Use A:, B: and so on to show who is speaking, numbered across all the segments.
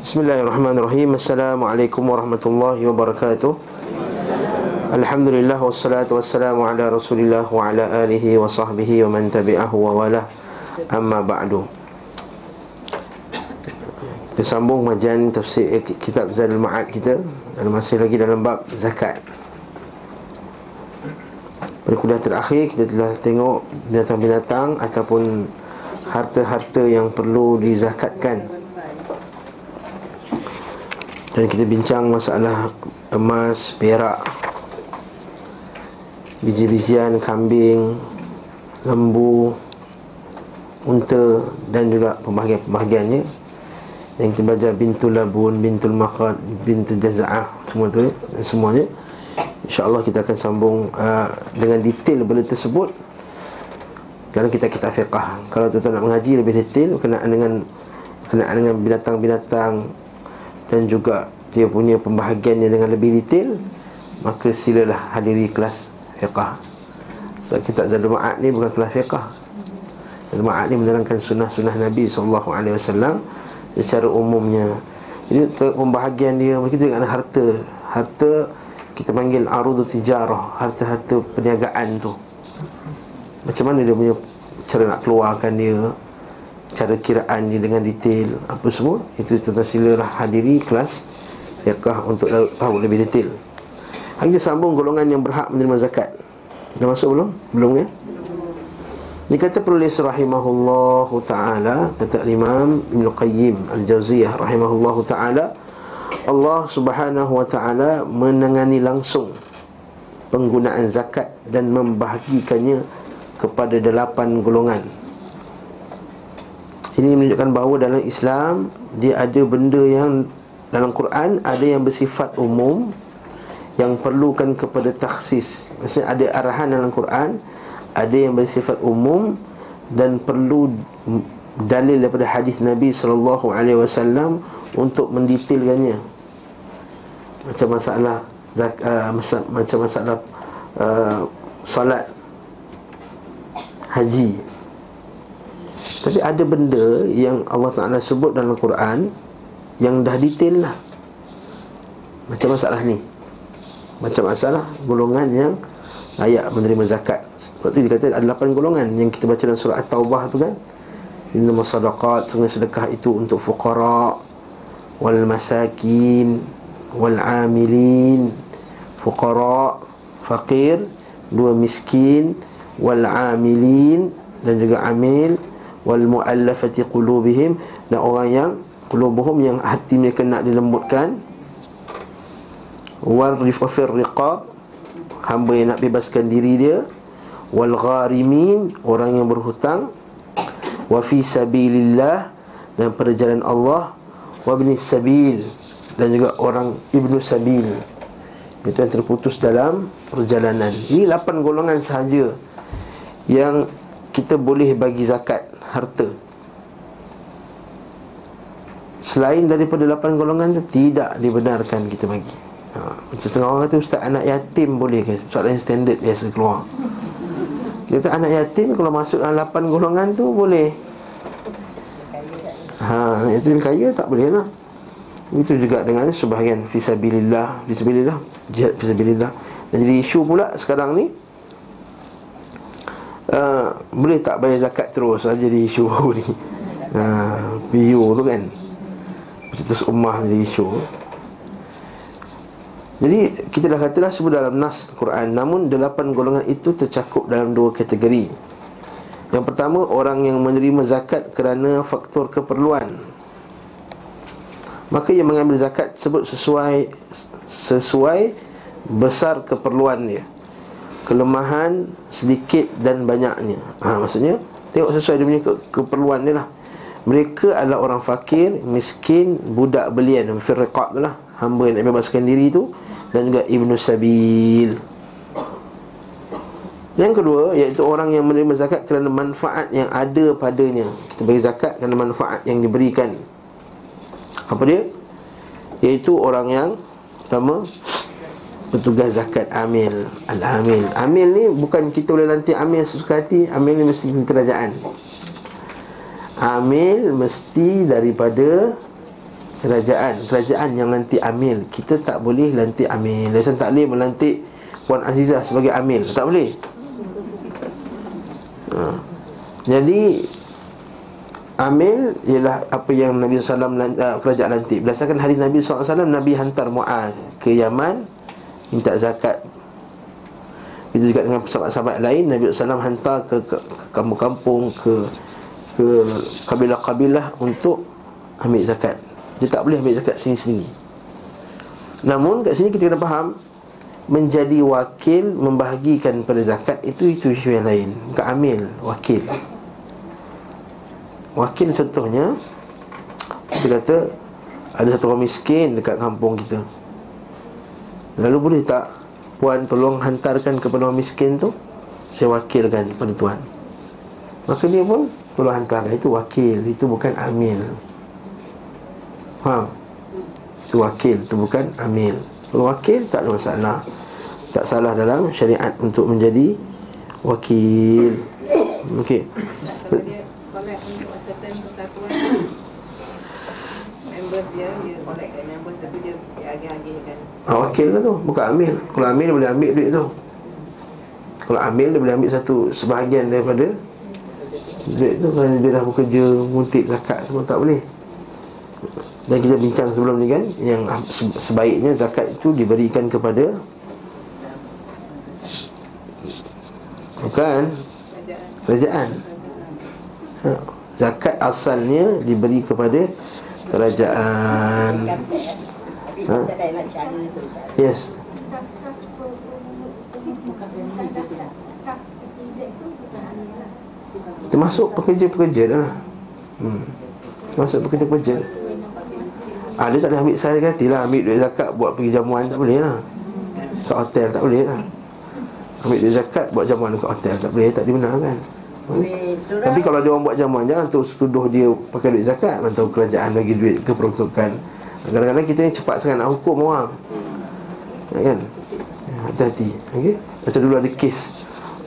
A: Bismillahirrahmanirrahim. Assalamualaikum warahmatullahi wabarakatuh. Alhamdulillah Wassalatu wassalamu ala rasulillah Wa ala alihi wa sahbihi Wa man tabi'ahu wa wala Amma ba'du. Kita sambung majan tafsir eh, kitab Zadul Ma'ad kita. Dan masih lagi dalam bab zakat. Pada kuliah terakhir kita telah tengok Binatang-binatang Ataupun harta-harta yang perlu dizakatkan dan kita bincang masalah emas, perak Biji-bijian, kambing, lembu, unta dan juga pembahagian-pembahagiannya. Yang kita belajar bintul labun, bintul makhad, bintul jaza'ah Semua tu dan semuanya. InsyaAllah kita akan sambung uh, dengan detail benda tersebut. Dalam kita kita fiqah Kalau tuan-tuan nak mengaji lebih detail Berkenaan dengan, berkenaan dengan binatang-binatang dan juga dia punya pembahagiannya dengan lebih detail maka silalah hadiri kelas fiqah. So, kitab Zadul Ma'ad ni bukan kelas fiqah. Zadul Ma'ad ni menerangkan sunnah-sunnah Nabi SAW secara umumnya. Jadi pembahagian dia kita dengan harta. Harta kita panggil arudu tijarah harta-harta perniagaan tu. Macam mana dia punya cara nak keluarkan dia cara kiraan ni dengan detail apa semua itu tuan-tuan silalah hadiri kelas yakah untuk tahu lebih detail. Hanya sambung golongan yang berhak menerima zakat. Dah masuk belum? Belum kan dia kata penulis rahimahullahu taala kata Imam Ibn Qayyim Al-Jauziyah rahimahullahu taala Allah Subhanahu wa taala menangani langsung penggunaan zakat dan membahagikannya kepada delapan golongan ini menunjukkan bahawa dalam Islam Dia ada benda yang Dalam Quran ada yang bersifat umum Yang perlukan kepada taksis Maksudnya ada arahan dalam Quran Ada yang bersifat umum Dan perlu dalil daripada hadis Nabi SAW Untuk mendetailkannya. Macam masalah zak, uh, masa, Macam masalah uh, Salat Haji tapi ada benda yang Allah Ta'ala sebut dalam Quran Yang dah detail lah. Macam masalah ni. Macam masalah golongan yang Layak menerima zakat. Sebab tu dia kata ada 8 golongan Yang kita baca dalam surah At-Taubah tu kan. Inna masadaqat Sungai sedekah itu untuk fuqara Wal masakin Wal amilin Fuqara Faqir Dua miskin Wal amilin Dan juga amil wal muallafati qulubihim dan orang yang qulubuhum yang hati mereka nak dilembutkan. Wal rifafir riqab hamba yang nak bebaskan diri dia. Wal gharimin orang yang berhutang. Wa fi sabilillah dan pada jalan Allah. Wa ibn sabil dan juga orang ibnu sabil. Itu yang terputus dalam perjalanan. Ini 8 golongan sahaja yang kita boleh bagi zakat harta. Selain daripada lapan golongan tu Tidak dibenarkan kita bagi. Ha, Macam setengah orang kata Ustaz anak yatim boleh ke? Soalan standard biasa keluar. Dia kata anak yatim Kalau masuk dalam lapan golongan tu boleh. Ha, anak yatim kaya tak boleh lah. Itu juga dengan sebahagian Fisabilillah Fisabilillah Jihad fisabilillah. Dan jadi isu pula sekarang ni uh, boleh tak bayar zakat terus? Saja di isu ni. Uh, PU tu kan. Percetus ummah jadi isu. Jadi kita dah katalah sebut dalam nas Quran. Namun delapan golongan itu tercakup dalam dua kategori. Yang pertama orang yang menerima zakat kerana faktor keperluan. Maka yang mengambil zakat sebut sesuai Sesuai besar keperluan dia kelemahan sedikit dan banyaknya. Ha, Maksudnya Tengok sesuai dia punya ke, keperluan dia lah. Mereka adalah orang fakir, miskin, budak belian. Firriqab tu lah Hamba yang nak bebaskan diri tu Dan juga Ibnu Sabil. Yang kedua Iaitu orang yang menerima zakat kerana manfaat yang ada padanya. Kita bagi zakat kerana manfaat yang diberikan. Apa dia? Iaitu orang yang Pertama petugas zakat amil al-amil. Amil ni bukan kita boleh nanti amil sesuka hati amil ni mesti kerajaan. Amil mesti daripada kerajaan. Kerajaan yang nanti amil. Kita tak boleh lantik amil. Lesan tak boleh melantik puan Azizah sebagai amil. Tak boleh. Ha. jadi amil ialah apa yang Nabi SAW uh, kerajaan lantik. Berdasarkan hari Nabi SAW Nabi hantar Mu'ad ke Yaman minta zakat. Itu juga dengan sahabat-sahabat lain Nabi SAW hantar ke, ke, ke kampung-kampung ke ke kabilah-kabilah untuk ambil zakat. Dia tak boleh ambil zakat sendiri-sendiri. Namun kat sini kita kena faham Menjadi wakil Membahagikan pada zakat Itu itu isu yang lain. Bukan amil Wakil. Wakil contohnya Kita kata Ada satu orang miskin Dekat kampung kita Lalu boleh tak Puan tolong hantarkan kepada orang miskin tu? Saya wakilkan pada tuan Maka dia pun Tolong hantarkan Itu wakil. Itu bukan amil. Faham? Itu wakil, itu bukan amil. Kalau wakil tak ada masalah. Tak salah dalam syariat untuk menjadi wakil. Okey Ah, wakil lah tu, bukan amil Kalau amil dia boleh ambil duit tu. Kalau amil dia boleh ambil satu Sebahagian daripada Duit tu. Kerana dia dah bekerja Muntik zakat semua tak boleh. Dan kita bincang sebelum ni kan Yang sebaiknya zakat itu diberikan kepada Bukan? Kerajaan. Ha. Zakat asalnya diberi kepada Kerajaan ha. Yes. Termasuk pekerja-pekerja dah hmm. Termasuk pekerja-pekerja. Ha, Dia tak boleh ambil saya kata lah. Ambil duit zakat buat pergi jamuan Tak boleh lah. Kat hotel tak boleh lah. Ambil duit zakat buat jamuan kat hotel Tak boleh, tak dibenarkan hmm. Tapi kalau dia orang buat jamuan Jangan terus tuduh dia pakai duit zakat. Mantau kerajaan bagi duit keperuntukan Kadang-kadang kita ni cepat sangat nak hukum orang. Ya, Kan? Hati-hati. Okay? Macam dulu ada kes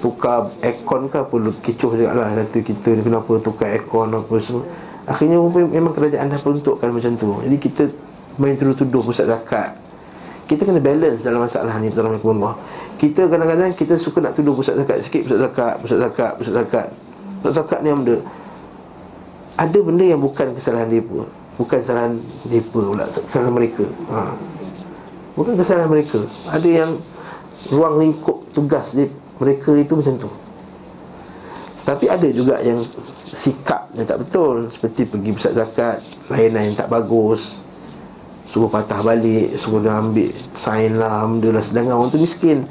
A: Tukar aircon ke apa Kecoh juga lah Nanti kita ni kenapa tukar aircon apa semua. Akhirnya memang kerajaan dah peruntukkan macam tu. Jadi kita main tuduh-tuduh pusat zakat. Kita kena balance dalam masalah ni Tuan Allah. Kita kadang-kadang kita suka nak tuduh pusat zakat sikit Pusat zakat, pusat zakat, pusat zakat. Pusat zakat ni benda Ada benda yang bukan kesalahan mereka Bukan kesalahan mereka pula Kesalahan mereka. Ha. Bukan kesalahan mereka. Ada yang ruang lingkup tugas dia, mereka itu macam tu. Tapi ada juga yang sikap yang tak betul Seperti pergi pusat zakat Layanan yang tak bagus Suruh patah balik Suruh dia ambil sign lah Alhamdulillah Sedangkan orang tu miskin.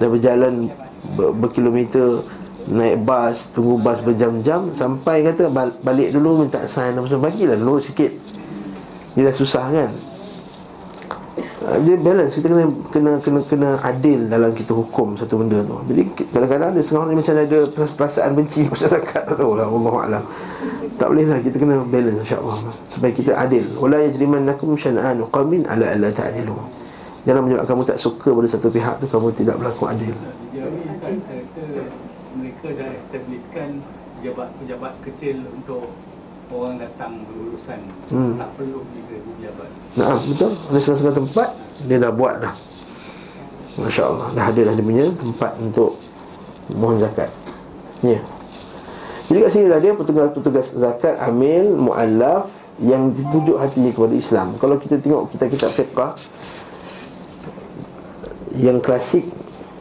A: Dah berjalan ber- berkilometer Naik bas Tunggu bas berjam-jam Sampai kata balik dulu minta sign Bagilah dulu sikit Dia dah susah kan Ah, dia balance kita kena kena kena kena adil dalam kita hukum satu benda tu. Jadi kadang-kadang ada setengah orang macam ada perasaan benci pasal zakat tak tahu lah Allah alam. Tak boleh lah kita kena balance insya-Allah supaya kita adil. Wala yajrimannakum syan'an qaumin ala alla ta'dilu. Jangan menyebabkan kamu tak suka pada satu pihak tu kamu tidak berlaku adil.
B: Establishkan pejabat-pejabat kecil untuk orang datang berurusan. Hmm. tak perlu juga pejabat.
A: Nah, betul. Ada setengah-setengah tempat dia dah buat dah. Masya Allah Dah ada dah dia punya tempat untuk Mohon zakat. Ya. Jadi kat sini dah dia petugas-petugas zakat Amil, mu'allaf Yang dipujuk hatinya kepada Islam. Kalau kita tengok kita kitab fiqah Yang klasik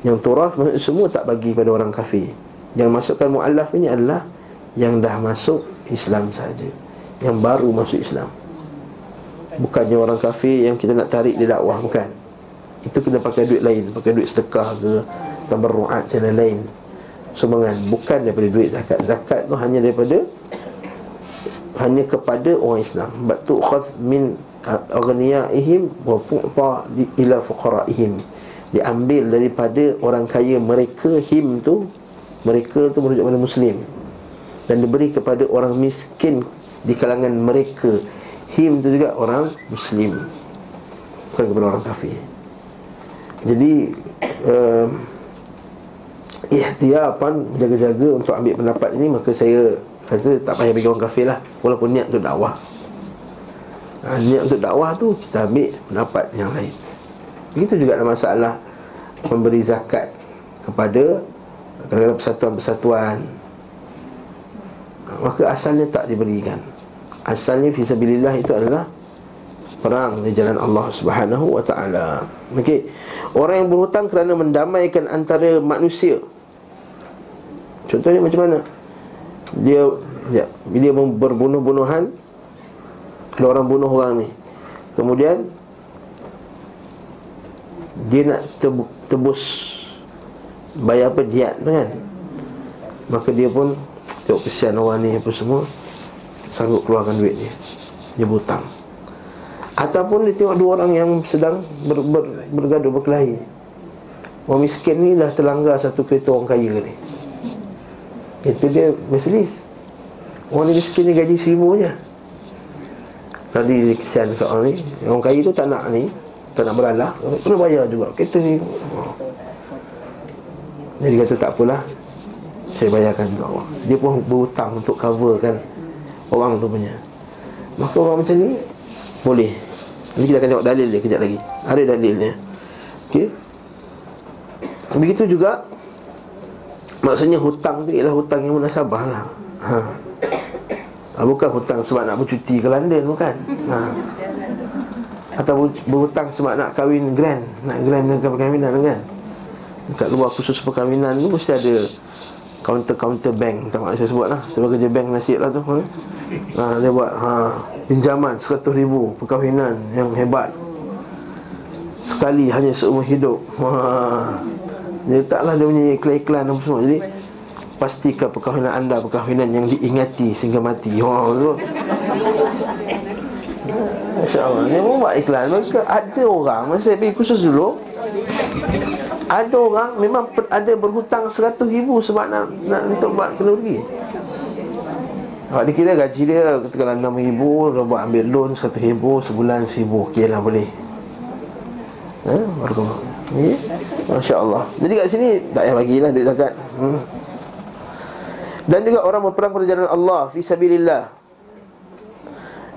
A: Yang turaf Semua tak bagi pada orang kafir Yang masukkan mu'allaf ini adalah Yang dah masuk Islam saja. Yang baru masuk Islam. Bukannya orang kafir yang kita nak tarik dia dakwah Bukan. Itu kena pakai duit lain. Pakai duit sedekah ke Tabarru'at dan lain-lain. Sumbangan. Bukan daripada duit zakat. Zakat tu hanya daripada Hanya kepada orang Islam. Batu khaz min Agniyaihim Wa tu'ta ila fuqaraihim. Diambil daripada orang kaya mereka Him tu Mereka tu merujuk pada Muslim. Dan diberi kepada orang miskin Di kalangan mereka. Him tu juga orang Muslim. Bukan kepada orang kafir. Jadi uh, Ihtiyapan Jaga-jaga untuk ambil pendapat ini Maka saya kata tak payah bagi orang kafir lah. Walaupun niat tu dakwah. Ha, Niat untuk dakwah tu Kita ambil pendapat yang lain. Begitu juga ada masalah Memberi zakat Kepada Kadang-kadang persatuan-persatuan. Maka asalnya tak diberikan. Asalnya Fisabilillah itu adalah Perang di jalan Allah subhanahu wa ta'ala. Okey. Orang yang berhutang kerana mendamaikan antara manusia. Contohnya macam mana? Dia ya, Bila berbunuh-bunuhan Ada orang bunuh orang ni. Kemudian Dia nak tebus Bayar apa diat kan. Maka dia pun Tengok kesian orang ni apa semua Sanggup keluarkan duit dia Dia berhutang. Ataupun dia tengok dua orang yang sedang ber, ber, bergaduh berkelahi. Orang miskin ni dah terlanggar satu kereta orang kaya ni. Itu dia Mercedes. Orang ni miskin ni gaji seribu je. Tadi dia kesian dekat orang ni. Orang kaya tu tak nak ni Tak nak beralah. Kena bayar juga. Kereta ni Jadi kata tak apalah saya bayarkan untuk Allah Dia pun berhutang untuk cover kan Orang tu punya. Maka orang macam ni Boleh. Nanti kita akan tengok dalil dia kejap lagi. Ada dalilnya. Okey? Begitu juga Maksudnya hutang tu ialah hutang yang munasabah lah. Ha. ha. Bukan hutang sebab nak bercuti ke London Bukan. Ha. Atau berhutang sebab nak kahwin grand Nak grand dengan perkahwinan kan Dekat luar khusus perkahwinan tu Mesti ada counter-counter bank Tak mahu saya sebut lah Sebab kerja bank nasib lah tu ha? ha dia buat ha, pinjaman 100 ribu perkahwinan yang hebat. Sekali hanya seumur hidup. Ha. Dia taklah dia punya iklan-iklan apa semua. Jadi Pastikan perkahwinan anda Perkahwinan yang diingati sehingga mati. Ha, tu. Masya Allah. Dia pun buat iklan. Mereka ada orang Masa saya pergi khusus dulu ada orang memang ada berhutang seratus ribu sebab nak, nak untuk buat kenduri dia kira gaji dia katakanlah enam ribu Dia buat ambil loan seratus ribu sebulan seribu Okey lah boleh Ha? Baru okay. Masya Allah Jadi kat sini tak payah bagilah duit zakat hmm. Dan juga orang berperang pada jalan Allah Fisabilillah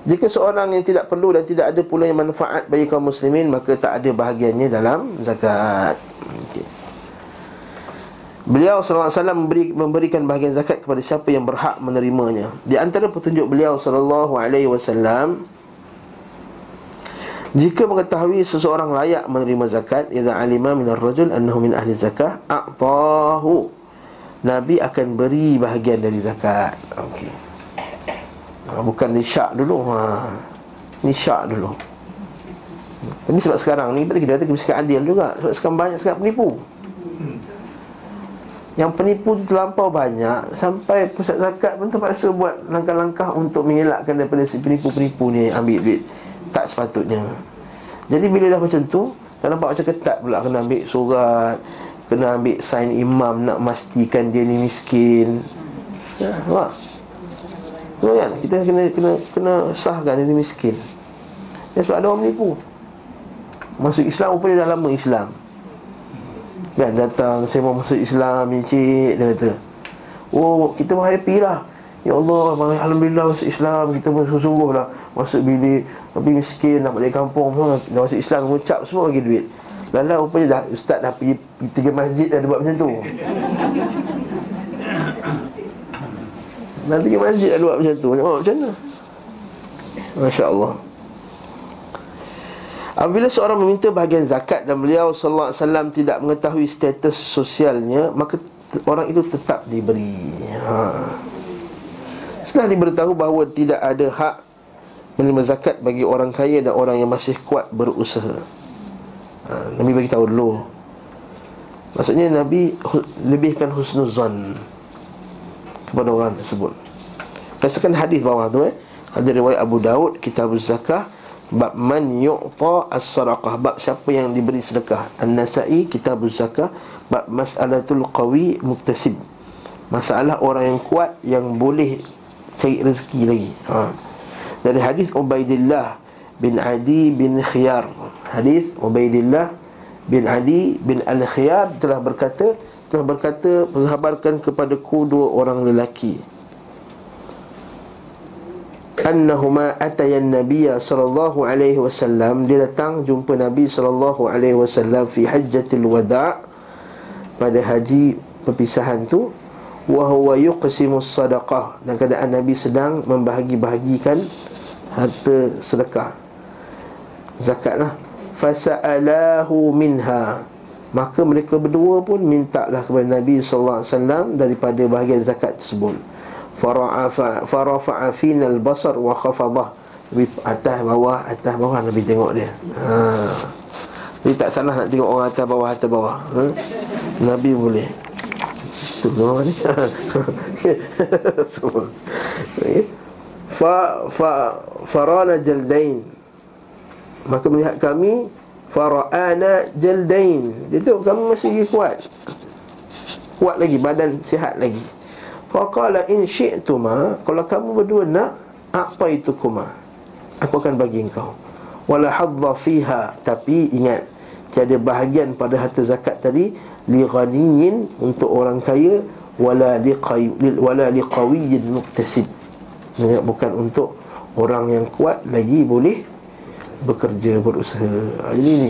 A: jika seorang yang tidak perlu dan tidak ada pula yang manfaat bagi kaum muslimin Maka tak ada bahagiannya dalam zakat. Okay. Beliau SAW memberi, memberikan bahagian zakat kepada siapa yang berhak menerimanya. Di antara petunjuk beliau SAW Jika mengetahui seseorang layak menerima zakat Iza alima minar rajul annahu min ahli zakah A'tahu Nabi akan beri bahagian dari zakat. Okey ha, Bukan ni syak dulu ha. Ni syak dulu. Tapi sebab sekarang ni Kita kata kita adil juga. Sebab sekarang banyak sekali penipu. Yang penipu tu terlampau banyak Sampai pusat zakat pun terpaksa buat Langkah-langkah untuk mengelakkan Daripada si penipu-penipu ni Ambil duit. Tak sepatutnya. Jadi bila dah macam tu Dah nampak macam ketat pula Kena ambil surat Kena ambil sign imam Nak memastikan dia ni miskin. Ya, nampak? Betul kan? Kita kena kena kena sahkan ini miskin. Ya, sebab ada orang menipu. Masuk Islam rupanya dah lama Islam. Kan datang saya mau masuk Islam ni cik dia kata. Oh, kita pun happy lah. Ya Allah, alhamdulillah masuk Islam kita pun sungguh-sungguh lah masuk bilik tapi miskin nak balik kampung semua dah masuk Islam mengucap semua bagi duit. Lala rupanya dah ustaz dah pergi tiga masjid dah buat macam tu. Nanti pergi masjid ada buat macam tu Oh macam mana Masya Allah Apabila seorang meminta bahagian zakat dan beliau sallallahu alaihi wasallam tidak mengetahui status sosialnya, maka orang itu tetap diberi. Ha. Setelah diberitahu bahawa tidak ada hak menerima zakat bagi orang kaya dan orang yang masih kuat berusaha. Ha. Nabi bagi tahu dulu. Maksudnya Nabi lebihkan husnuzan kepada orang tersebut. Berdasarkan hadis bawah tu eh. Ada riwayat Abu Daud kitab zakah bab man yu'ta as-sadaqah bab siapa yang diberi sedekah. An-Nasa'i kitab zakah bab mas'alatul qawi muktasib. Masalah orang yang kuat yang boleh cari rezeki lagi. Ha. Dari hadis Ubaidillah bin Adi bin Khiyar. Hadis Ubaidillah bin Adi bin Al-Khiyar telah berkata telah berkata menghabarkan kepadaku dua orang lelaki. Annahuma atayan nabiyya sallallahu alaihi wasallam. Dia datang jumpa nabi sallallahu alaihi wasallam fi hajjatil wada' pada haji perpisahan tu. Wa huwa yuqsimus sadaqah dan keadaan nabi sedang membahagi-bahagikan harta sedekah. Zakat lah fasa'alahu minha maka mereka berdua pun mintalah kepada nabi sallallahu alaihi wasallam daripada bahagian zakat tersebut. Farafa'a fina al-basar wa khafadah Nabi atas bawah atas bawah Nabi tengok dia. Ha. Jadi tak salah nak tengok orang atas bawah atas bawah. Ha? Nabi boleh. Tu ni? Fa fa farana jaldain. Maka melihat kami Fara'ana jaldain. Dia tu kami masih lagi kuat. Kuat lagi, badan sihat lagi. Faqala in syi'tuma Kalau kamu berdua nak Apa itu kuma Aku akan bagi engkau. Wala fiha. Tapi ingat Tiada bahagian pada harta zakat tadi Li ghaniyin Untuk orang kaya Wala liqawiyin muktasib Ingat bukan untuk Orang yang kuat lagi boleh Bekerja, berusaha ah, Jadi ni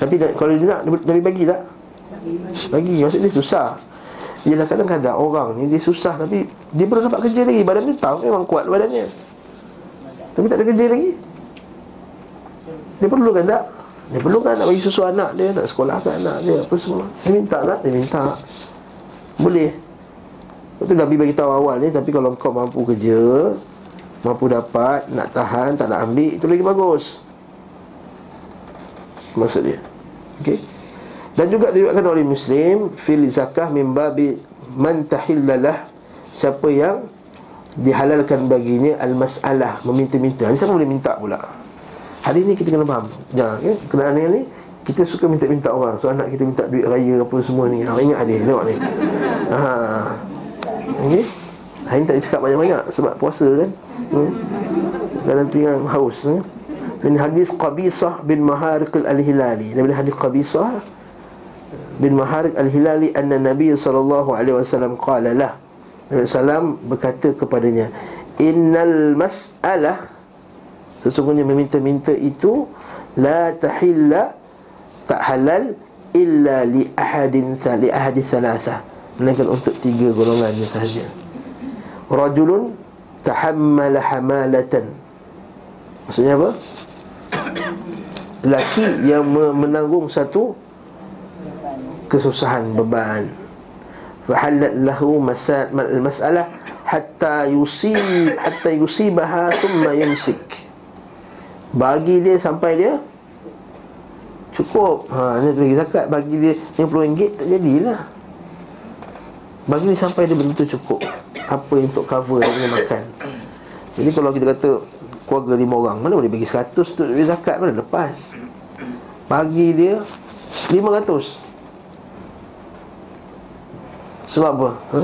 A: Tapi kalau dia nak Nabi bagi tak? Bagi, maksudnya susah Yelah kadang-kadang orang ni dia susah tapi dia perlu dapat kerja lagi. Badan dia tahu memang kuat badannya. Tapi tak ada kerja lagi. Dia perlu kan tak? Dia perlu kan nak bagi susu anak dia, nak sekolahkan anak dia apa semua. Dia minta tak? Dia minta. Boleh. Itu Nabi bagi tahu awal ni tapi kalau kau mampu kerja, mampu dapat, nak tahan, tak nak ambil, itu lagi bagus. Maksud dia. Okey. Dan juga diriwayatkan oleh Muslim fil zakah min babi man tahillalah siapa yang dihalalkan baginya al-mas'alah meminta-minta. Ini siapa boleh minta pula? Hari ini kita kena faham. Jangan ya, kenaan ni kita suka minta-minta orang. So anak kita minta duit raya apa semua ni. Ha, ingat ada tengok ni. Ha. Okey. Hari ni tak cakap banyak-banyak sebab puasa kan. Hmm. Dan nanti yang haus. Hmm. Min hadis Qabisah bin Mahariq al-Hilali. Dari hadis Qabisah bin Maharik Al-Hilali anna Nabi wasallam qala lah Nabi sallam berkata kepadanya innal mas'alah sesungguhnya meminta-minta itu la tahilla tak halal illa li ahadin li ahadi thalatha melainkan untuk tiga golongan sahaja rajulun tahammala hamalatan. Maksudnya apa? Laki yang menanggung satu kesusahan beban. Fahallat lahu masal masalah hatta yusib hatta yusibaha thumma yumsik. Bagi dia sampai dia cukup. Ha ni bagi zakat. Bagi dia RM50 tak jadilah bagi dia sampai dia betul cukup. Apa yang untuk cover dia makan. Jadi kalau kita kata keluarga lima orang mana boleh bagi 100 untuk zakat? Mana lepas? Bagi dia 500 sebab apa? Ha?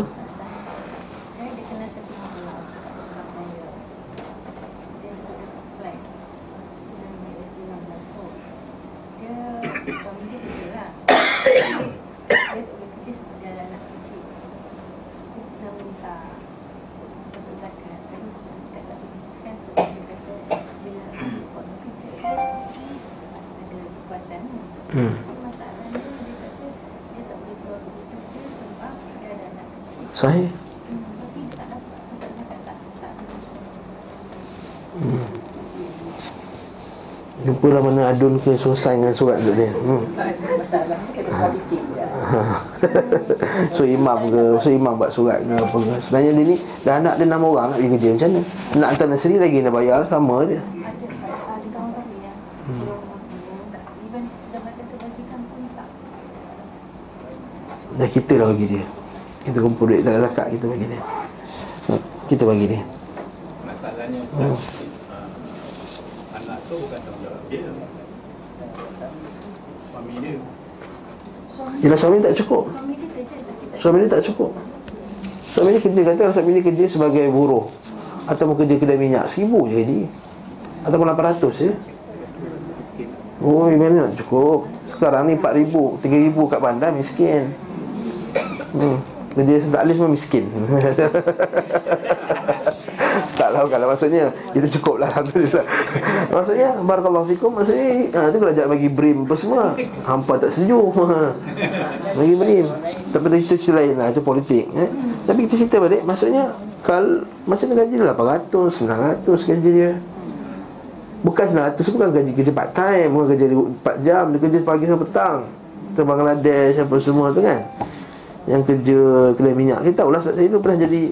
A: Sahih hmm. Jumpalah mana adun ke selesai dengan surat tu dia hmm. so imam ke So imam buat surat ke apa ke Sebenarnya dia ni Dah anak dia enam orang nak pergi kerja macam mana Nak hantar nasri lagi nak bayar sama je hmm. Dah kita lah bagi dia kita kumpul duit zakat zakat kita bagi dia. Kita bagi dia.
B: Masalahnya hmm. anak tu bukan tanggungjawab dia. Suami dia.
A: Yelah suami tak cukup. Suami dia tak cukup. Suami dia kerja kata suami dia kerja sebagai buruh. Ataupun kerja kedai minyak Seribu je gaji. Ataupun 800 je. Oh mana nak cukup? Sekarang ni 4 ribu 3 ribu kat bandar miskin. Hmm Kerja taklim semua miskin. Tak tahu kalau maksudnya Kita cukup lah Alhamdulillah. Maksudnya Barakallahu fikum Maksudnya ha, Itu kalau bagi brim apa semua Hampa tak setuju. Bagi brim. Tapi itu cerita lain lah Itu politik eh? Tapi kita cerita balik Maksudnya Kalau Macam gaji dia? 800 900 gaji dia. Bukan 900 Bukan gaji kerja part time Bukan kerja 4 jam Dia kerja pagi sampai petang. Ke Bangladesh Apa semua tu kan Yang kerja Kedai minyak. Kita tahulah sebab saya dulu pernah jadi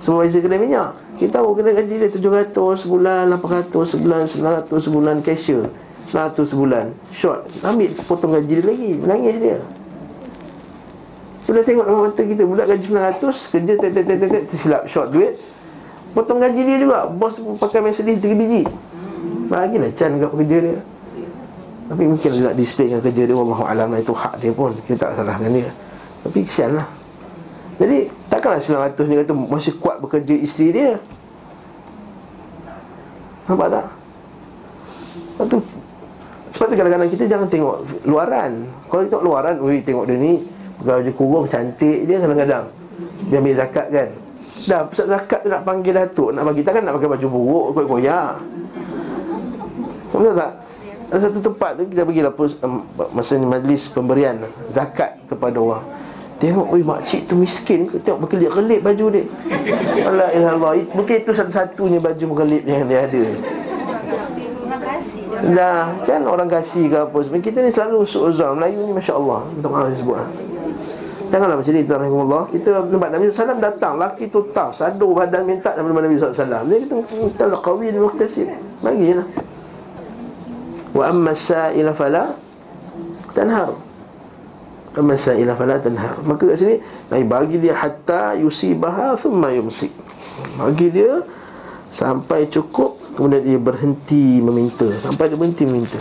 A: Supervisor kedai minyak. Kita tahu kena gaji dia 700 sebulan 800 sebulan 900 sebulan Cashier. 100 sebulan. Short. Ambil potong gaji dia lagi. Menangis dia. Sudah tengok dalam mata kita Budak gaji 900 Kerja tek tek tek tek tek Tersilap. Short duit. Potong gaji dia juga. Bos pakai Mercedes 3 biji. Bagilah can kat kerja dia. Tapi mungkin dia nak display dengan kerja dia. Wallahualam itu hak dia pun. Kita tak salahkan dia Tapi kesian lah. Jadi takkanlah 900 ni kata masih kuat bekerja isteri dia. Nampak tak? Lepas tu Sebab tu kadang-kadang kita jangan tengok luaran. Kalau kita tengok luaran Ui tengok dia ni Pegawai je kurung cantik je kadang-kadang. Dia ambil zakat kan. Dah pusat zakat tu nak panggil datuk Nak bagi takkan nak pakai baju buruk Koyak-koyak. Betul tak? Ada satu tempat tu kita pergi lapus um, Masa ni majlis pemberian Zakat kepada orang Tengok, oi makcik tu miskin ke? Tengok berkelip-kelip baju dia. Allah ilallah. Mungkin itu satu-satunya baju berkelip yang dia ada. Dah, kan orang kasih ke apa Sebenarnya kita ni selalu su'uzam Melayu ni Masya Allah Minta maaf sebut lah Janganlah macam ni Tuan Rahimullah. Kita nampak Nabi SAW datang. Laki tu taf Sadu badan minta Daripada Nabi SAW Dia kata Minta lah kawin Muktasib. Bagilah. Wa amma sa'ila fala Tanhar Masa'ilah fala tanhar Maka kat sini Nabi bagi dia hatta yusibaha thumma yumsik. Bagi dia Sampai cukup Kemudian dia berhenti meminta. Sampai dia berhenti meminta.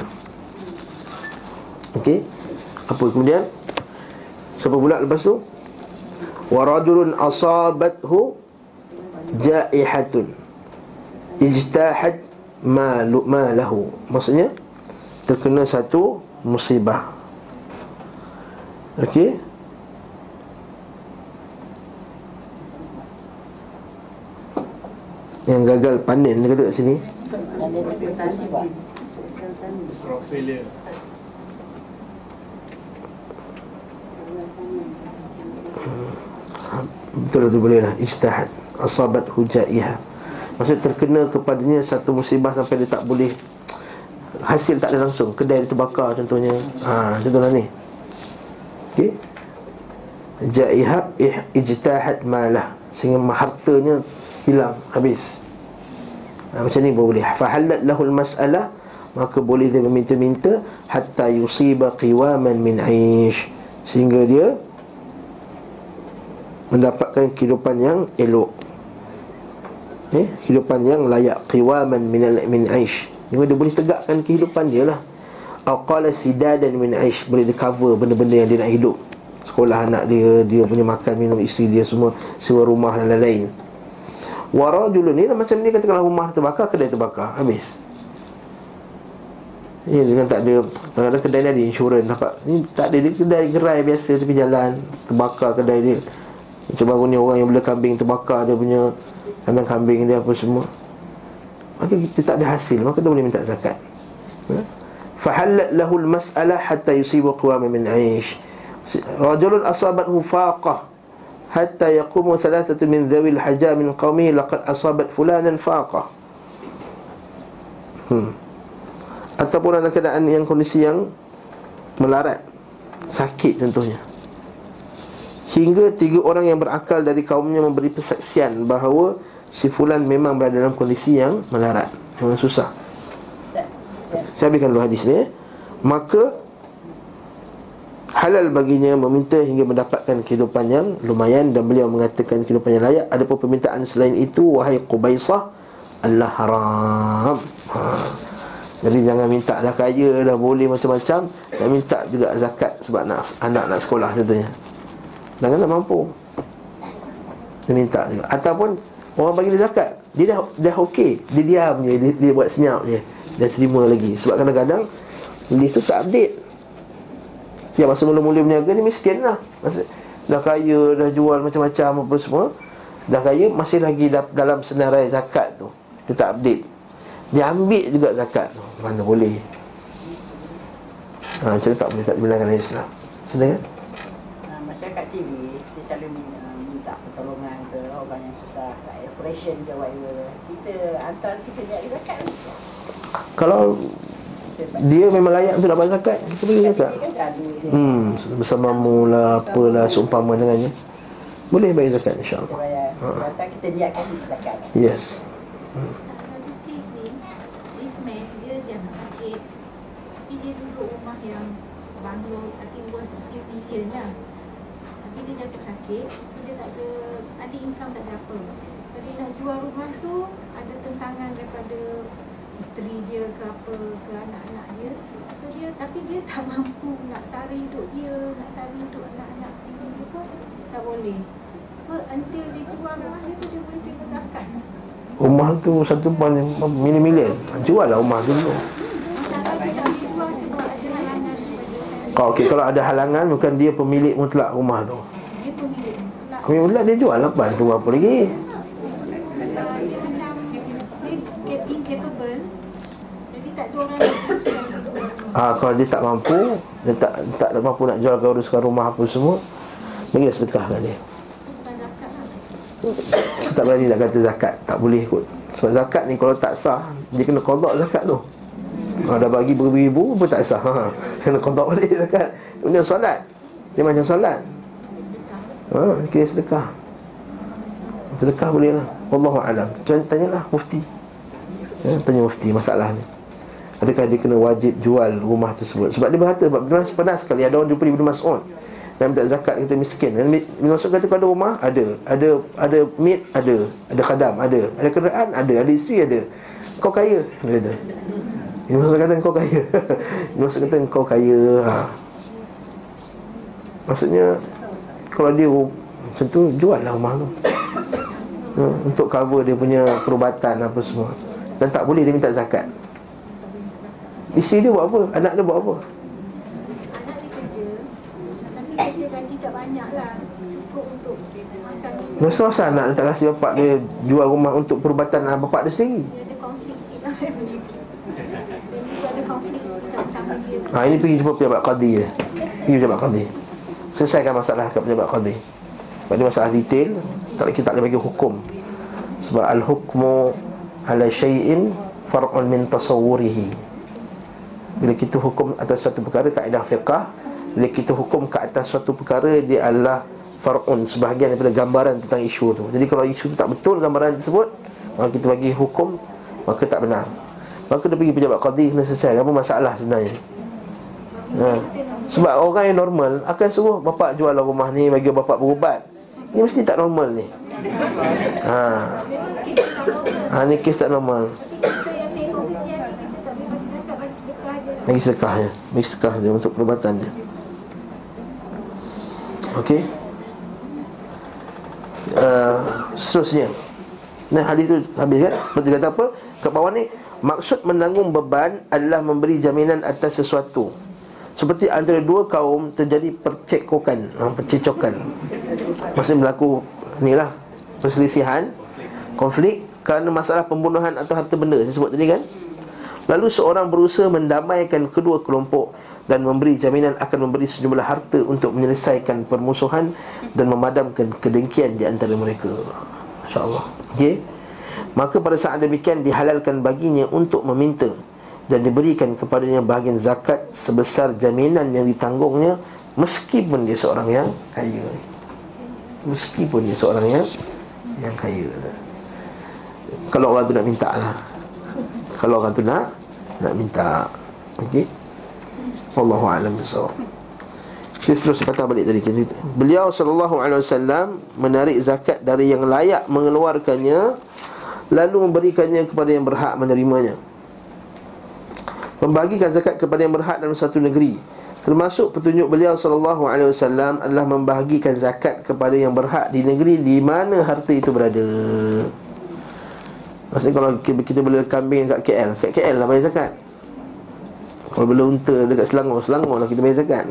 A: Okey? Apa kemudian? Siapa pula lepas tu? Waradulun asabathu Ja'ihatun Ijtahad ma, ma lahu Maksudnya Terkena satu musibah Okey. Yang gagal panen dia kata kat sini. Betul lah tu boleh lah. Ijtihad. Asabat hujaiha Maksud terkena kepadanya Satu musibah sampai dia tak boleh Hasil tak ada langsung. Kedai dia terbakar contohnya. Ha, Contohnya ni Okey. Jaiha ijtahad malah sehingga hartanya hilang habis. Ha, macam ni boleh. Fahallat lahul mas'alah maka boleh dia meminta-minta hatta yusiba qiwaman min aish sehingga dia mendapatkan kehidupan yang elok. Eh, kehidupan yang layak qiwaman min min aish. Dia boleh tegakkan kehidupan dia lah. Aqala sidadan min aish. Boleh di cover benda-benda yang dia nak hidup. Sekolah anak dia Dia punya makan, minum isteri dia semua Sewa rumah dan lain-lain. Warajulun ni macam ni kata kalau rumah terbakar Kedai terbakar, habis. Ini dengan tak ada Kadang-kadang kedai ni ada insurans. Dapat Ni tak ada, dia kedai gerai biasa tepi jalan. Terbakar kedai dia. Macam baru ni orang yang bela kambing terbakar Dia punya kandang kambing dia apa semua. Maka kita tak ada hasil Maka dia boleh minta zakat. Ha? Fahallat lahul mas'alah hatta yusibu qawama min aish. Rajulun asabatuhu faqah Hatta yakumu salatatu min dhawil hajah min qawmi Laqad asabat fulanan faqah. Hmm. Ataupun ada keadaan yang kondisi yang Melarat Sakit contohnya. Hingga tiga orang yang berakal dari kaumnya memberi persaksian bahawa Si Fulan memang berada dalam kondisi yang melarat Memang susah saya habiskan dulu hadis ni Maka Halal baginya meminta hingga mendapatkan kehidupan yang lumayan Dan beliau mengatakan kehidupan yang layak. Ada pun permintaan selain itu Wahai Qubaisah Allah haram. Ha. Jadi jangan minta dah kaya Dah boleh macam-macam. Dan minta juga zakat Sebab nak, anak nak sekolah contohnya. Jangan nak mampu. Dia minta juga. Ataupun Orang bagi dia zakat Dia dah, dah okey. Dia diam je dia, dia buat senyap je dia terima lagi. Sebab kadang-kadang List tu tak update. Ya masa mula-mula berniaga ni miskin lah. Masa, dah kaya, dah jual macam-macam apa semua Dah kaya, masih lagi dalam senarai zakat tu. Dia tak update. Dia ambil juga zakat tu. Mana boleh. Ha, Macam tak boleh, tak dalam Islam. Macam mana? Kan?
C: Uh, masyarakat TV Kita selalu minta, minta pertolongan ke orang yang susah Like operation ke whatever. Kita hantar kita niat zakat
A: Kalau dia memang layak untuk dapat zakat Kita bagi zakat.
C: Dia dia
A: Hmm, bersamamu lah, apalah, seumpama dengannya. Boleh bagi zakat
C: Kita
A: insyaAllah
C: bayar.
A: Ha.
C: Kita niatkan zakat.
A: Yes.
D: Dia jangan sakit. Tapi dia lah. Tapi dia jatuh sakit, so dia tak ada, ada income tak ada apa. Jadi nak jual rumah tu, ada tentangan daripada isteri dia ke apa, ke anak-anak dia. So dia, tapi dia tak mampu nak sara hidup dia, nak sara hidup anak-anak dia pun tak boleh. So until dia jual rumah dia tu, dia boleh terima zakat.
A: Rumah tu satu pun milion-milion Jual lah rumah tu dulu.
D: Dia
A: Kalau, okay, kalau ada halangan Bukan dia pemilik mutlak rumah tu.
D: Dia pemilik mutlak.
A: Pemilik mutlak dia jual apa tu apa lagi
D: Uh, dia macam dia get incapable. Jadi tak ada orang yang teruskan hidup.
A: Ha, Kalau dia tak mampu Dia tak tak mampu nak jual uruskan rumah apa semua Bagi dia
D: bukan zakat lah.
A: Saya tak berani nak kata zakat Tak boleh kot. Sebab zakat ni kalau tak sah Dia kena kodok zakat tu. Ha, Dah bagi beribu-ribu pun tak sah. Ha, Kena kodok balik zakat. Kemudian solat. Dia macam solat. Ha, Kira sedekah. Sedekah boleh lah. Wallahu'alam Tanyalah mufti. Ya, Tanya mufti masalah ni Adakah dia kena wajib jual rumah tersebut? Sebab dia berkata Sebab pernah, pernah sekali Ada orang jumpa Ibn Mas'ud. Dan minta zakat Kita miskin. Dan Ibn Mas'ud kata Kalau ada rumah Ada. Ada ada maid Ada. Ada khadam Ada. Ada kenderaan Ada. Ada isteri Ada. Kau kaya. Dia kata. Ibn Mas'ud kata kau kaya. Ibn Mas'ud kata kau kaya. Ha. Maksudnya Kalau dia Macam tu Jual lah rumah tu. Ha, Untuk cover dia punya Perubatan apa semua. Dan tak boleh dia minta zakat Isteri dia buat apa? Anak dia buat apa?
D: Anak dia kerja. Tapi kerja gaji tak banyak lah. Cukup untuk makan minum.
A: Masa masa anak tak kasi bapak dia Jual rumah untuk perubatan anak bapak dia sendiri
D: lah.
A: Ha, ini pergi jumpa pejabat qadi dia Pergi pejabat qadi Selesaikan masalah kat pejabat qadi Sebab dia masalah detail tak, Kita tak boleh bagi hukum Sebab al-hukmu ala syai'in far'un min tasawwurihi Bila kita hukum atas satu perkara kaedah fiqah Bila kita hukum ke atas suatu perkara Dia adalah far'un Sebahagian daripada gambaran tentang isu tu. Jadi kalau isu tu tak betul gambaran tersebut Maka kita bagi hukum Maka tak benar. Maka dia pergi pejabat qadi Kena selesai. Apa masalah sebenarnya? Ha. Sebab orang yang normal Akan suruh bapak jual rumah ni Bagi bapak berubat. Ini mesti tak normal ni. Ha. ha, Ni kes tak normal
D: Kita yang tengok kesian ni, kita tak boleh bagi zakat, bagi
A: Bagi sedekah je Bagi sedekah je untuk perubatan dia. Okey? Uh, Seterusnya. Nah hadis tu habis kan? Tu kata apa? Kat bawah ni Maksud menanggung beban adalah memberi jaminan atas sesuatu. Seperti antara dua kaum terjadi percekokan ha, Percecokan. Maksudnya berlaku ni lah Perselisihan Konflik Kerana masalah pembunuhan atau harta benda. Saya sebut tadi kan Lalu seorang berusaha mendamaikan kedua kelompok dan memberi jaminan akan memberi sejumlah harta untuk menyelesaikan permusuhan dan memadamkan kedengkian di antara mereka. Masya-Allah. Okey. Maka pada saat demikian dihalalkan baginya untuk meminta dan diberikan kepadanya bahagian zakat sebesar jaminan yang ditanggungnya meskipun dia seorang yang kaya. Meskipun dia seorang yang yang kaya. Kalau orang tu nak minta lah Kalau orang tu nak Nak minta Okey Wallahu a'lam bishawab. Kita terus patah balik tadi. Beliau sallallahu alaihi wasallam menarik zakat dari yang layak mengeluarkannya lalu memberikannya kepada yang berhak menerimanya. Membagikan zakat kepada yang berhak dalam satu negeri Termasuk petunjuk beliau sallallahu alaihi wasallam adalah membahagikan zakat kepada yang berhak di negeri di mana harta itu berada. Maksudnya kalau kita, kita beli kambing kat KL, kat KL lah bayar zakat. Kalau beli unta dekat Selangor, Selangor lah kita bayar zakat.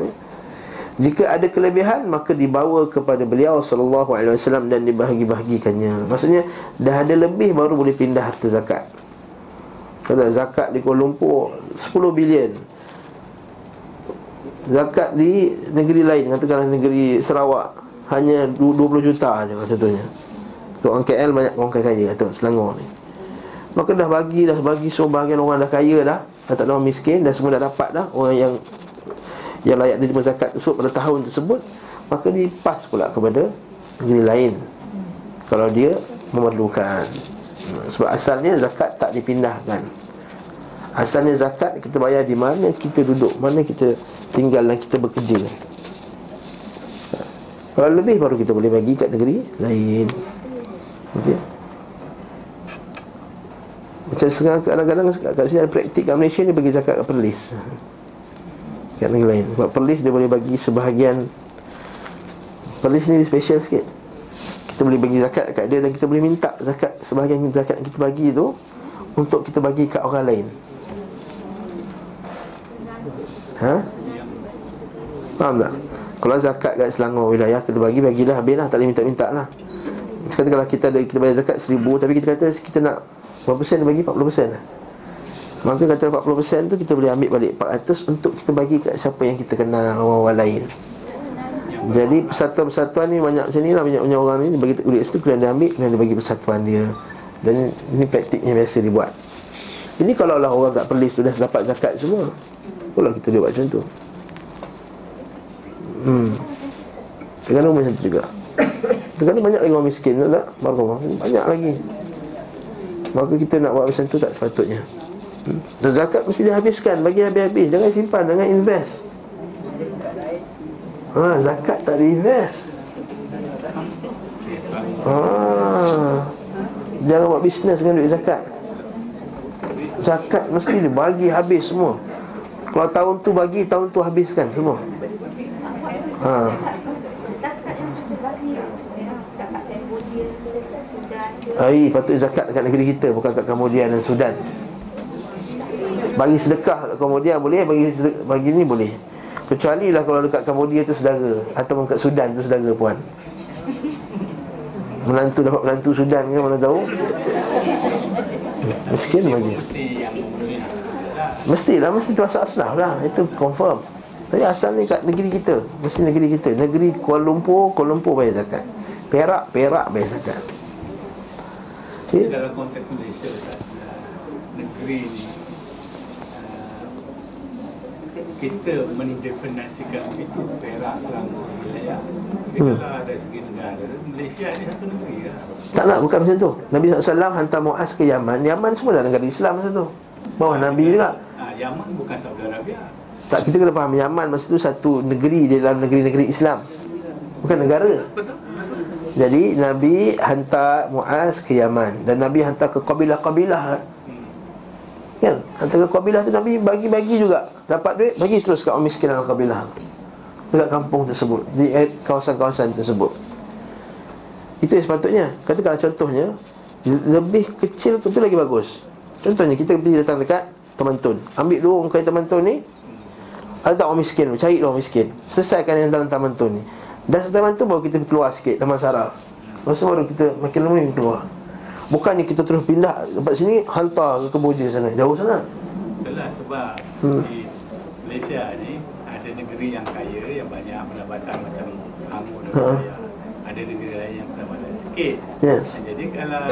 A: Jika ada kelebihan maka dibawa kepada beliau sallallahu alaihi wasallam dan dibahagi-bahagikannya. Maksudnya dah ada lebih baru boleh pindah harta zakat. Kalau zakat di Kuala Lumpur 10 bilion. Zakat di negeri lain katakanlah negeri Sarawak hanya 20 juta aja contohnya. Orang KL banyak orang kaya tu Selangor ni. Maka dah bagi dah bagi sebahagian orang dah kaya dah, dah tak ada orang miskin dah semua dah dapat dah orang yang yang layak diterima zakat tersebut pada tahun tersebut maka dipas pula kepada negeri lain. Kalau dia memerlukan. Sebab asalnya zakat tak dipindahkan. Asalnya zakat kita bayar di mana kita duduk mana kita tinggal dan kita bekerja. Kalau lebih baru kita boleh bagi kat negeri lain. Okey macam sekarang kadang-kadang kat sini ada praktik kat Malaysia ni bagi zakat kat Perlis. Kat negeri lain. Sebab Perlis dia boleh bagi sebahagian. Perlis ni special sikit. Kita boleh bagi zakat kat dia Dan kita boleh minta zakat Sebahagian zakat yang kita bagi tu Untuk kita bagi kat orang lain. Ha? Faham tak? Kalau zakat kat Selangor wilayah Kita bagi, bagilah habis lah Tak boleh minta-minta lah. Sekarang kalau kita ada kita bayar zakat seribu Tapi kita kata kita nak Berapa persen bagi? 40 persen lah Maka kata 40% tu kita boleh ambil balik 400 untuk kita bagi kat siapa yang kita kenal orang-orang lain. Jadi persatuan-persatuan ni banyak macam ni lah banyak, banyak orang ni bagi duit situ kemudian dia ambil kemudian dia bagi persatuan dia. Dan ini praktiknya biasa dibuat. Ini kalau lah orang kat Perlis sudah dapat zakat semua. Kalau kita dia buat macam tu. Hmm. Terengganu macam tu juga. Terengganu banyak lagi orang miskin tak? Baru banyak lagi. Maka kita nak buat macam tu tak sepatutnya. Dan zakat mesti dihabiskan. Bagi habis-habis. Jangan simpan Jangan invest. Ha, Zakat tak diinvest. Ha, Jangan buat bisnes dengan duit zakat. Zakat mesti dibagi habis semua. Kalau tahun tu bagi Tahun tu habiskan semua. Ha. Ai, patut zakat dekat negeri kita Bukan kat Kemudian dan Sudan. Bagi sedekah kemudian boleh bagi bagi ni boleh. Kecuali lah kalau dekat Cambodia tu saudara ataupun kat Sudan tu saudara puan. Menantu dapat menantu Sudan ke mana tahu? Miskin bagi. Mestilah, mesti termasuk asnaf lah. Itu confirm. Tapi asal ni kat negeri kita. Mesti negeri kita. Negeri Kuala Lumpur Kuala Lumpur bayar zakat. Perak, Perak bayar zakat
B: okay. Dalam konteks Malaysia Negeri ni kita mendefinisikan itu Perak Selangor wilayah. Hmm. kalau ada segi negara, Malaysia ni satu negeri lah.
A: Tak nak, bukan macam tu. Nabi SAW hantar Muaz ke Yaman. Yaman semua dah negara Islam masa tu. Bawah ha, Nabi juga.
B: Ha, Yaman bukan Saudi Arabia.
A: Tak, kita kena faham. Yaman masa tu satu negeri di dalam negeri-negeri Islam. Bukan negara.
B: Betul.
A: Jadi Nabi hantar Muaz ke Yaman. Dan Nabi hantar ke kabilah-kabilah. Kan? Antara kabilah tu Nabi bagi-bagi juga. Dapat duit, bagi terus kat orang miskin dalam kabilah. Dekat kampung tersebut Di eh, kawasan-kawasan tersebut. Itu yang sepatutnya. Kata kalau contohnya Lebih kecil pun tu lagi bagus. Contohnya kita pergi datang dekat Teman Tun Ambil dulu orang kaya Teman Tun ni Ada tak orang miskin Cari orang miskin. Selesaikan yang dalam Teman Tun ni Dan setelah Tun baru kita keluar sikit Taman Sarah Lepas baru kita makin lama keluar Bukannya kita terus pindah tempat sini hantar ke Kemboja sana. Jauh sana.
B: Itulah sebab hmm. di Malaysia ni ada negeri yang kaya yang banyak pendapatan macam Anggur dan ha. Ada negeri lain yang pendapatan sikit.
A: Yes.
B: Jadi kalau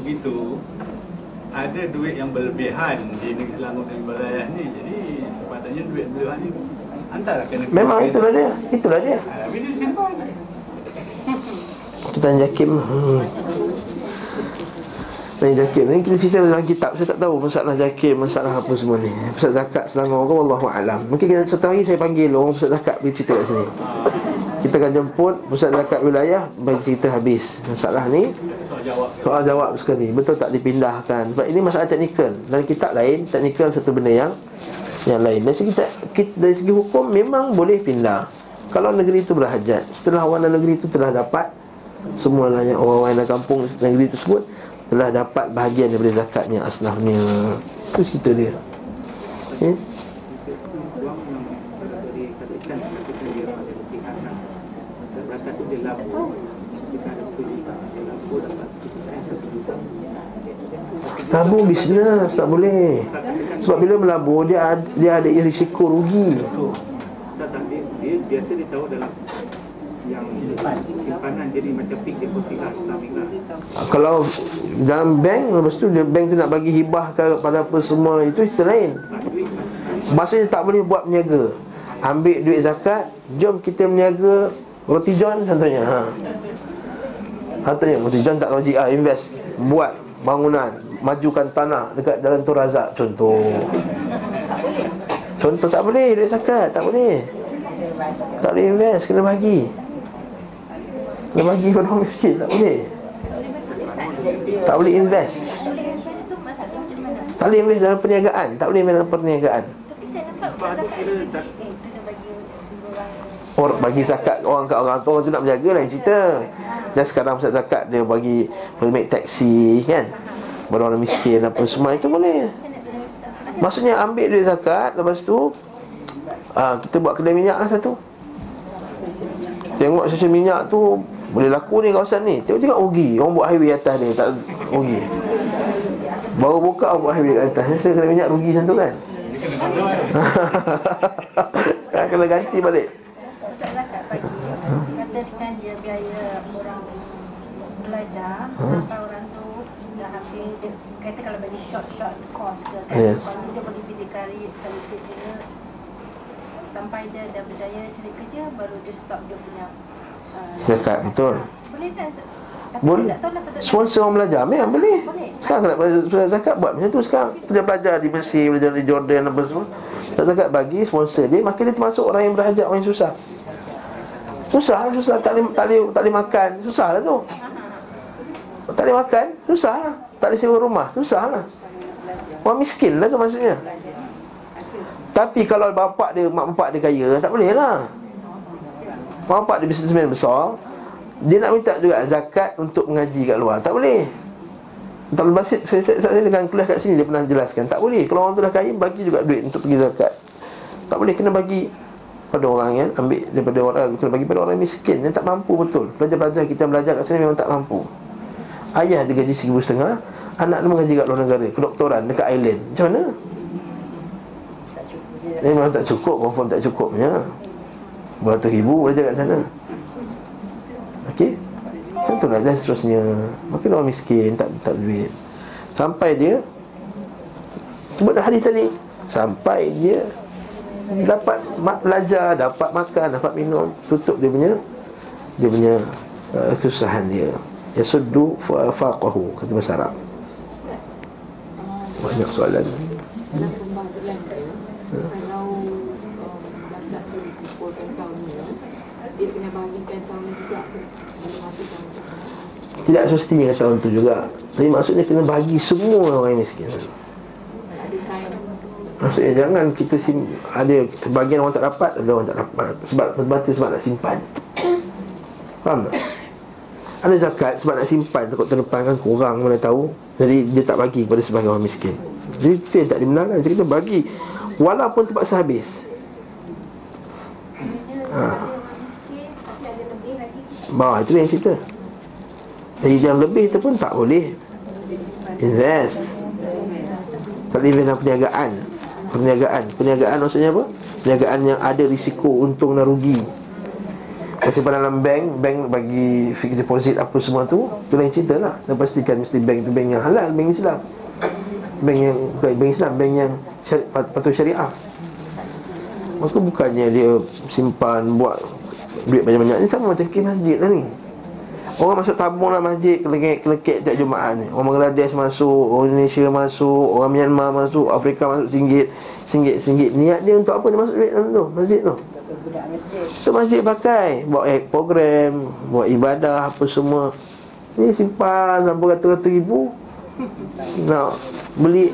B: begitu ada duit yang berlebihan di negeri Selangor dan Balayah ni. Jadi sepatutnya duit berlebihan ni hantar ke negeri.
A: Memang itulah dia. Itulah dia.
B: Simpan.
A: Kita tanya Jakim hmm. Tanya Jakim Ini kita cerita dalam kitab Saya tak tahu masalah Jakim Masalah apa semua ni Pusat zakat Selangor ke Wallahualam Mungkin kita satu hari saya panggil Orang pusat zakat Bagi cerita kat sini Kita akan jemput Pusat zakat wilayah Bagi cerita habis Masalah ni Soal jawab sekali Betul tak dipindahkan Sebab ini masalah teknikal Dalam kitab lain Teknikal satu benda yang Yang lain Dari segi, dari segi hukum Memang boleh pindah Kalau negeri itu berhajat Setelah warna negeri itu telah dapat semua yang orang-orang dalam kampung negeri tersebut telah dapat bahagian daripada zakatnya asnafnya itu cerita dia okay?
E: satu dia lampu Jika ada 10 juta Dia lampu dapat 10 sen 1 juta
A: Labur bisnes tak boleh. Sebab bila melabur dia ada, dia ada risiko rugi.
E: Betul Tak tak dia, biasa dia tahu dalam yang simpanan jadi macam fixed deposit lah Islamic lah
A: Kalau dalam bank lepas tu dia bank tu nak bagi hibah kepada apa semua itu cerita lain. Maksudnya tak boleh buat berniaga. Ambil duit zakat, jom kita berniaga roti john contohnya. Ha. Contohnya roti john tak logik ah invest buat bangunan, majukan tanah dekat jalan Tun Razak contoh. Contoh tak boleh duit zakat, tak boleh. Tak boleh invest, kena bagi. Kena bagi pada orang miskin, tak boleh. Tak boleh invest.
D: Tu?
A: Tak boleh invest dalam perniagaan, tak boleh invest dalam perniagaan.
D: Orang
A: bagi zakat orang kat orang tu orang tu nak berjaga lain cerita. Dan sekarang pusat zakat dia bagi permit taksi kan. Bagi orang miskin apa semua itu boleh. Maksudnya ambil duit zakat lepas tu ah, kita buat kedai minyak lah satu. Tengok sesi minyak tu boleh laku ni kawasan ni. Tengok-tengok rugi. Orang buat highway atas ni tak rugi. Baru buka orang buat highway kat atas. Saya kedai minyak rugi macam tu kan. kan kena ganti balik.
D: pusat zakat pagi kata dengan dia biaya orang belajar sampai orang tu dah habis dia kata kalau bagi short short course ke kan
A: Yes.
D: sebab dia boleh pilih kari cari kerja sampai dia dah berjaya cari kerja baru dia stop dia punya uh,
A: Zakat, betul.
D: boleh kan tapi
A: Boleh.
D: tak tahu lah
A: Sponsor orang belajar memang boleh.
D: Boleh.
A: Sekarang nak belajar zakat buat macam tu sekarang. Dia belajar di Mesir, belajar di Jordan apa semua. Tak zakat bagi sponsor dia, maka dia termasuk orang yang berhajat, orang yang susah. Susah lah, susah tak boleh, tak boleh, tak boleh makan. Susah lah tu. Tak boleh makan, susah lah. Tak boleh sewa rumah, susah lah. Orang miskin lah tu maksudnya. Tapi kalau bapak dia, mak bapak dia kaya, tak boleh lah. Mak bapak dia bisnesmen besar, dia nak minta juga zakat untuk mengaji kat luar Tak boleh boleh basit saya, saya dengan kuliah kat sini Dia pernah jelaskan Tak boleh Kalau orang tu dah kaya Bagi juga duit untuk pergi zakat Tak boleh Kena bagi pada orang yang ambil daripada orang kena bagi pada orang miskin yang tak mampu betul. Pelajar-pelajar kita belajar kat sini memang tak mampu. Ayah dia gaji seribu setengah, anak dia mengaji kat luar negara, kedoktoran dekat island. Macam mana?
C: Tak cukup dia
A: Memang tak cukup, confirm tak cukupnya. Beratus ribu belajar kat sana. Okey? Macam tu lah dan seterusnya. Makin orang miskin, tak tak duit. Sampai dia sebut dah hadis tadi. Sampai dia dapat belajar, dapat makan, dapat minum, tutup dia punya dia punya uh, kesusahan dia. Yasuddu fa- faqahu kata bahasa Arab. Banyak soalan.
F: ni
A: Tidak semestinya tahun tu juga Tapi maksudnya kena bagi semua orang miskin Maksudnya jangan kita sim Ada sebagian orang tak dapat Ada orang tak dapat Sebab betul sebab nak simpan Faham tak? Ada zakat sebab nak simpan Takut terdepan kan kurang mana tahu. Jadi dia tak bagi kepada sebagian orang miskin. Jadi itu yang tak dibenarkan. Jadi kita bagi Walaupun terpaksa habis
D: Maknanya ada orang miskin tapi ada lebih lagi.
A: Bah, itu yang cerita. Jadi yang lebih tu pun tak boleh Invest. Tak boleh invest dalam perniagaan. Perniagaan. Perniagaan maksudnya apa? Perniagaan yang ada risiko untung dan rugi Kalau simpan dalam bank Bank bagi fixed deposit apa semua tu Tu lain cerita lah Dan pastikan mesti bank tu bank yang halal Bank Islam Bank yang Bukan bank Islam Bank yang syari, pat- patut syariah Maka bukannya dia simpan buat duit banyak-banyak ni sama macam kes masjid lah ni. Orang masuk tabung dalam masjid kelekek-kelekek tiap Jumaat ni. Orang Bangladesh masuk, orang Indonesia masuk, orang Myanmar masuk, Afrika masuk singgit, singgit, singgit. Niat dia untuk apa dia masuk duit dalam tu, masjid tu?
C: Budak masjid.
A: Tu masjid pakai Buat eh, program Buat ibadah Apa semua. Ni simpan Sampai ratus-ratus ribu. Nak beli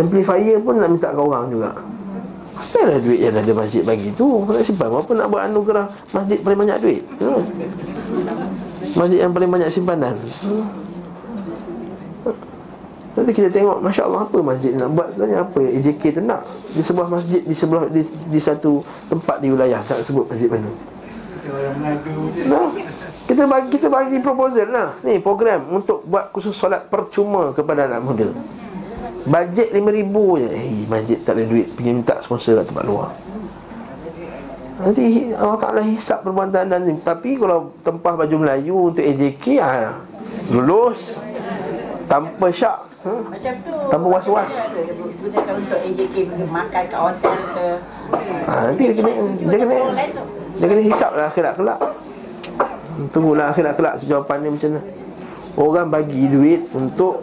A: Amplifier pun nak minta ke orang juga. Pakailah duit yang ada masjid bagi tu? Nak simpan apa nak buat anugerah Masjid paling banyak duit hmm. Masjid yang paling banyak simpanan. hmm. Nanti kita tengok Masya Allah apa masjid nak buat sebenarnya Apa yang AJK tu nak Di sebuah masjid Di sebelah di, di satu tempat di wilayah Tak sebut masjid mana. Nah, kita bagi kita bagi proposal lah. Ni program untuk buat khusus solat percuma kepada anak muda. Bajet RM5,000 je. Eh, masjid tak ada duit pergi minta sponsor kat tempat luar. Nanti Allah Ta'ala hisap perbuatan ni Tapi kalau tempah baju Melayu untuk AJK ha, Lulus Tanpa syak ha?
C: Macam tu.
A: Tanpa was-was.
C: Gunakan untuk AJK pergi makan kat hotel ke.
A: Ha, Nanti dia kena Dia kena Dia kena hisap lah akhirat kelak Tunggulah akhirat kelak Jawapan dia macam mana. Orang bagi duit untuk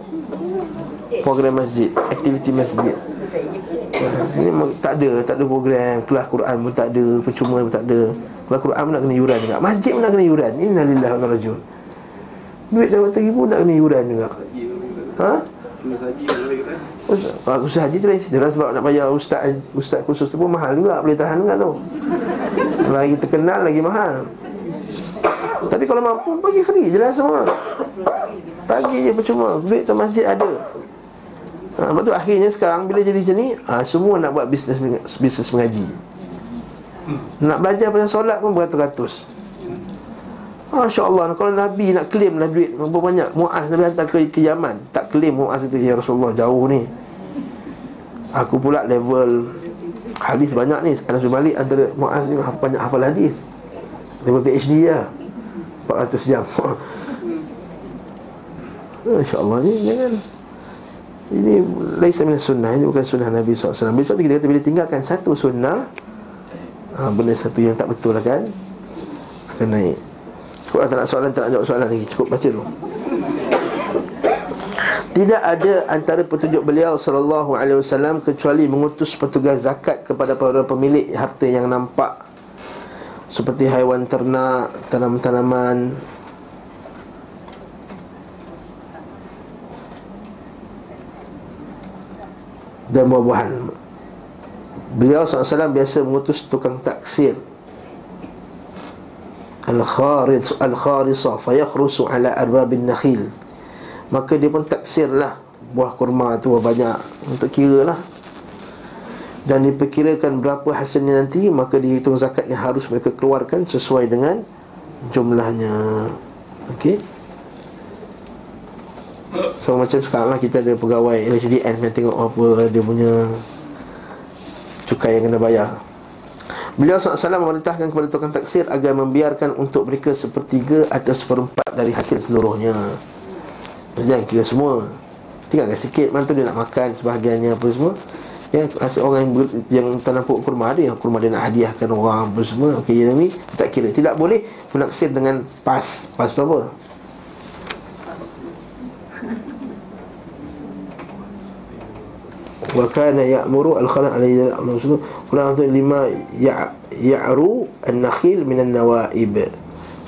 A: Program masjid Aktiviti masjid.
C: AJK
A: Ini tak ada, tak ada program. Kelas Quran pun tak ada, percuma pun tak ada. Kelas Quran pun nak kena yuran juga. Masjid pun nak kena yuran. Ini nalillah wa rajul Duit dah ribu nak kena yuran juga. Ha? Ustaz, Khusus haji tu lain cerita lah Sebab nak bayar ustaz Ustaz khusus tu pun mahal juga Boleh tahan juga tu. Lagi terkenal lagi mahal. Tapi kalau mampu Bagi free je lah semua. Bagi je percuma Duit tu masjid ada. Ha, Lepas tu akhirnya sekarang Bila jadi macam ni ha, Semua nak buat bisnes Bisnes mengaji. Nak belajar pasal solat pun beratus-ratus Masya Allah Kalau Nabi nak claim lah duit Berapa banyak? Mu'az Nabi hantar ke, ke Yaman. Tak claim Mu'az itu Ya Rasulullah jauh ni. Aku pula level Hadis banyak ni. Anas bin Malik antara Mu'az ni Banyak hafal hadis. Level PhD lah. 400 jam. Masya Allah ni Jangan. Ini Laisa minas sunnah Ini bukan sunnah Nabi SAW Sebab tu kita kata Bila tinggalkan satu sunnah ha, Benda satu yang tak betul lah kan Akan naik Cukup tak nak soalan Tak nak jawab soalan lagi. Cukup baca dulu. Tidak ada antara petunjuk beliau sallallahu alaihi wasallam kecuali mengutus petugas zakat kepada para pemilik harta yang nampak seperti haiwan ternak, tanam-tanaman. Dan buah-buahan. Beliau SAW biasa mengutus tukang taksir Al-Kharis Al-Kharisa Fayakhrusu ala arbabin nakhil. Maka dia pun taksirlah Buah kurma tu banyak Untuk kira lah Dan diperkirakan berapa hasilnya nanti Maka dihitung zakat yang harus mereka keluarkan Sesuai dengan jumlahnya. Okey. So macam sekarang lah kita ada pegawai LHDN kan tengok apa dia punya Cukai yang kena bayar Beliau SAW memerintahkan kepada tukang taksir Agar membiarkan untuk mereka sepertiga Atau seperempat dari hasil seluruhnya. Jangan kira semua Tinggalkan sikit Mana tu dia nak makan Sebahagiannya apa semua. Yang hasil orang yang, ber, yang tanam pokok kurma ada yang kurma dia nak hadiahkan orang apa semua. Okey yang ni tak kira. Tidak boleh menaksir dengan pas. Pas tu apa wa kana ya'muru al-khalaq alayhi Quran tu lima ya ya'ru an-nakhil min an-nawaib.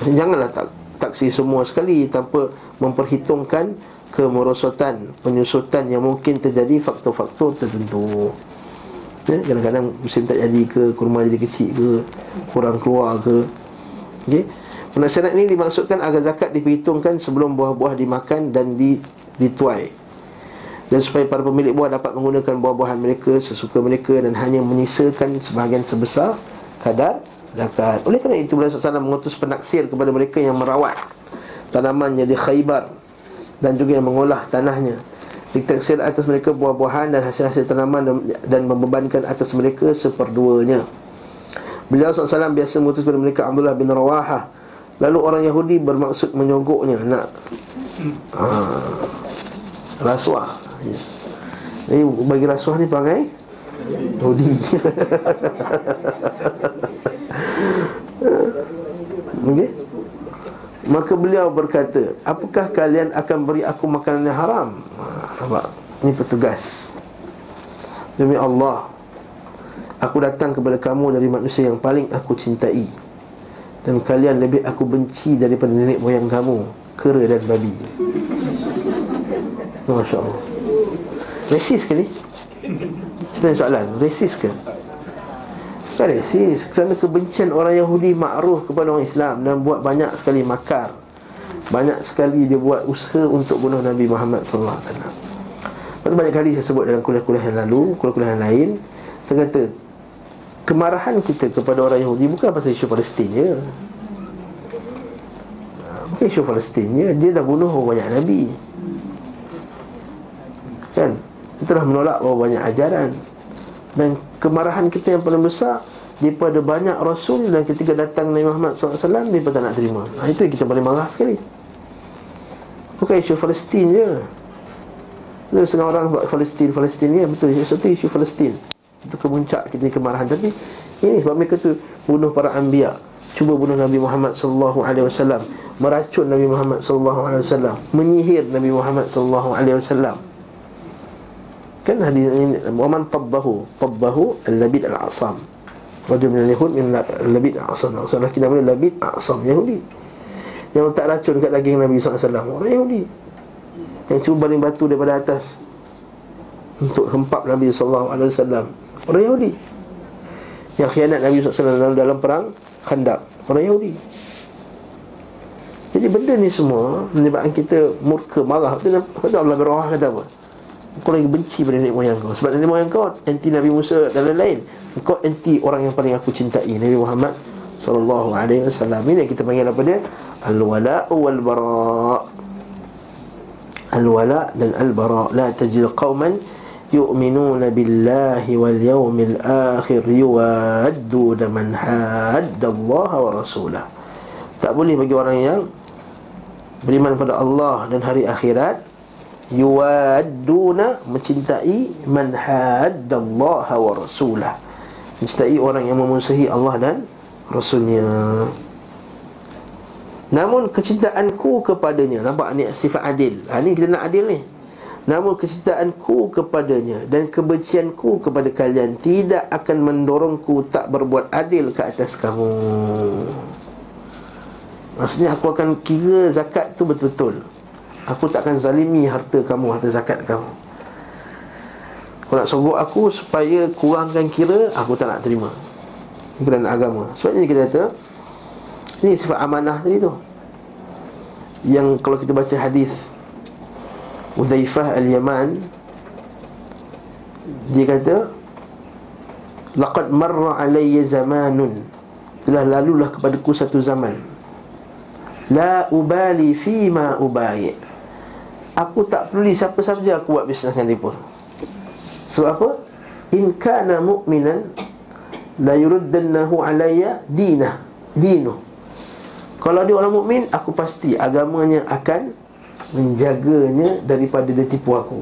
A: Janganlah tak taksi semua sekali tanpa memperhitungkan kemerosotan penyusutan yang mungkin terjadi faktor-faktor tertentu. Ya, kadang-kadang musim tak jadi ke kurma jadi kecil ke kurang keluar ke. Okey. Penasihat ini dimaksudkan agar zakat diperhitungkan sebelum buah-buah dimakan dan dituai dan supaya para pemilik buah dapat menggunakan buah-buahan mereka sesuka mereka dan hanya menyisakan sebahagian sebesar kadar zakat. Oleh kerana itu Rasulullah SAW mengutus penaksir kepada mereka yang merawat tanamannya di Khaybar dan juga yang mengolah tanahnya. Ditaksir atas mereka buah-buahan dan hasil-hasil tanaman dan, membebankan atas mereka seperduanya. Beliau SAW biasa mengutus kepada mereka Abdullah bin Rawaha. Lalu orang Yahudi bermaksud menyogoknya nak ha, rasuah ya. Jadi bagi rasuah ni perangai? Yahudi Okey. Maka beliau berkata Apakah kalian akan beri aku makanan yang haram? Nampak? Ini petugas. Demi Allah Aku datang kepada kamu dari manusia yang paling aku cintai. Dan kalian lebih aku benci daripada nenek moyang kamu Kera dan babi. Masya Allah Resis ke ni? Kita tanya soalan Resis ke? Bukan resis Kerana kebencian orang Yahudi Ma'ruf kepada orang Islam Dan buat banyak sekali makar. Banyak sekali dia buat usaha Untuk bunuh Nabi Muhammad SAW Lepas banyak kali saya sebut Dalam kuliah-kuliah yang lalu Kuliah-kuliah yang lain Saya kata Kemarahan kita kepada orang Yahudi Bukan pasal isu Palestin je. Bukan isu Palestin je Dia dah bunuh banyak Nabi. Kan Dah menolak berapa banyak ajaran. Dan kemarahan kita yang paling besar Daripada banyak Rasul Dan ketika datang Nabi Muhammad SAW pun tak nak terima. Ha, Itu yang kita paling marah sekali. Bukan isu Palestin je. Ada setengah orang buat Palestin Palestin ya betul Isu itu isu Palestin. Itu kemuncak kita kemarahan. Tapi ini sebab mereka tu Bunuh para anbiya. Cuba bunuh Nabi Muhammad sallallahu alaihi wasallam, meracun Nabi Muhammad sallallahu alaihi wasallam, menyihir Nabi Muhammad sallallahu alaihi wasallam. Kan hadis ini waman tabbahu tabbahu al-labid al-asam. Rajul min al-yahud min al-labid al-asam. Maksudnya kita boleh labid asam Yahudi. Yang letak racun kat daging Nabi wasallam orang Yahudi. Yang cuba baling batu daripada atas untuk hempap Nabi wasallam orang Yahudi. Yang khianat Nabi alaihi wasallam dalam perang Khandaq Orang Yahudi Jadi benda ni semua Menyebabkan kita murka, marah betul Allah berwah kata apa Kau lagi benci pada nenek moyang kau Sebab nenek moyang kau Anti Nabi Musa dan lain-lain Kau anti orang yang paling aku cintai Nabi Muhammad Sallallahu alaihi wasallam Ini yang kita panggil apa dia Al-wala'u wal-bara' Al-wala' dan al-bara' La tajid qawman يؤمنون بالله واليوم الآخر يوادون من حاد الله ورسوله tak boleh bagi orang yang beriman pada Allah dan hari akhirat yuwadduna mencintai man haddallaha wa rasulah mencintai orang yang memusuhi Allah dan rasulnya namun kecintaanku kepadanya nampak ni sifat adil ha, ni kita nak adil ni Namun kecintaanku kepadanya dan kebencianku kepada kalian tidak akan mendorongku tak berbuat adil ke atas kamu. Maksudnya aku akan kira zakat tu betul-betul. Aku tak akan zalimi harta kamu, harta zakat kamu. Kau nak sogok aku supaya kurangkan kira, aku tak nak terima. Ini kerana agama. Sebab ini kita kata, ini sifat amanah tadi tu. Yang kalau kita baca hadis Uzaifah al-Yaman Dia kata Laqad marra alayya zamanun Telah lalulah kepadaku satu zaman La ubali fima ubayi Aku tak peduli siapa saja aku buat bisnes dengan dia Sebab apa? In kana mu'minan La yuruddannahu alayya dinah Dinuh Kalau dia orang mukmin, aku pasti agamanya akan menjaganya daripada dia tipu aku.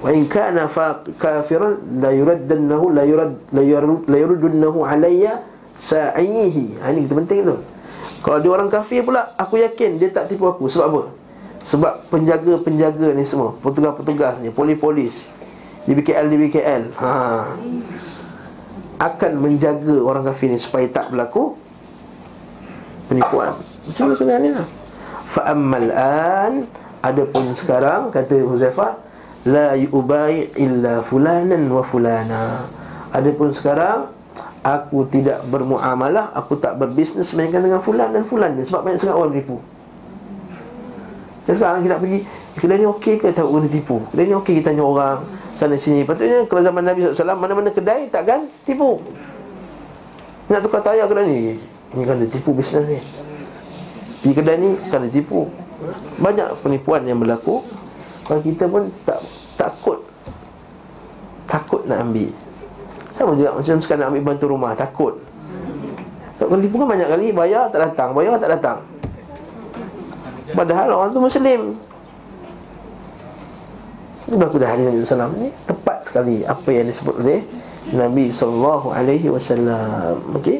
A: Wa in kana kafiran la yuraddannahu la yurad la yurad la yurudunnahu alayya sa'ihi. Ha ini kita penting tu. Kalau dia orang kafir pula aku yakin dia tak tipu aku. Sebab apa sebab penjaga-penjaga ni semua petugas-petugas ni polis-polis di BKL di BKL ha. Akan menjaga orang kafir ni supaya tak berlaku penipuan. Macam mana ni lah. Fa ammal an adapun sekarang kata Huzaifah la yubai illa fulanan wa fulana. Adapun sekarang aku tidak bermuamalah aku tak berbisnes melainkan dengan fulan dan fulan sebab banyak sangat orang menipu dan sekarang kita pergi Kedai ni okey ke? Tak kena tipu. Kedai ni okey kita tanya orang Sana sini. Patutnya kalau zaman Nabi SAW Mana-mana kedai takkan tipu. Nak tukar tayar kedai ni. Ini kan dia tipu bisnes ni. Pergi kedai ni kan ditipu Banyak penipuan yang berlaku. Kalau kita pun tak takut. Takut nak ambil. Sama juga macam sekarang nak ambil bantu rumah Takut. Kalau tipu kan banyak kali Bayar tak datang Bayar tak datang Padahal orang tu Muslim Ini berlaku dah hari Nabi SAW Ini tepat sekali Apa yang disebut oleh Nabi SAW Okey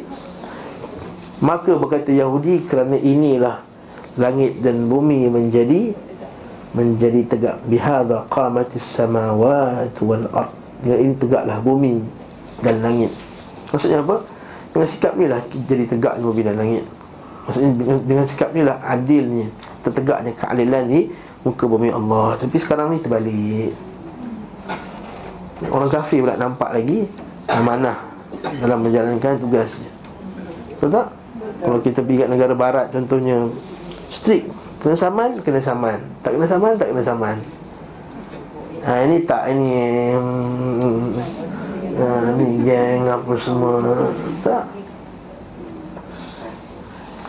A: Maka berkata Yahudi kerana inilah langit dan bumi menjadi menjadi tegak bihadza qamatis samawati wal ard. Dengan ini tegaklah bumi dan langit. Maksudnya apa? Dengan sikap ni lah jadi tegak bumi dan langit. Maksudnya dengan, dengan sikap ni lah adilnya, tertegaknya keadilan ni muka bumi Allah. Tapi sekarang ni terbalik. Orang kafir pula nampak lagi amanah dalam menjalankan tugasnya. Betul tak? Kalau kita pergi kat negara barat contohnya Strict Kena saman, kena saman Tak kena saman, tak kena saman Ha ini tak ini hmm, ha, Ni geng apa semua Tak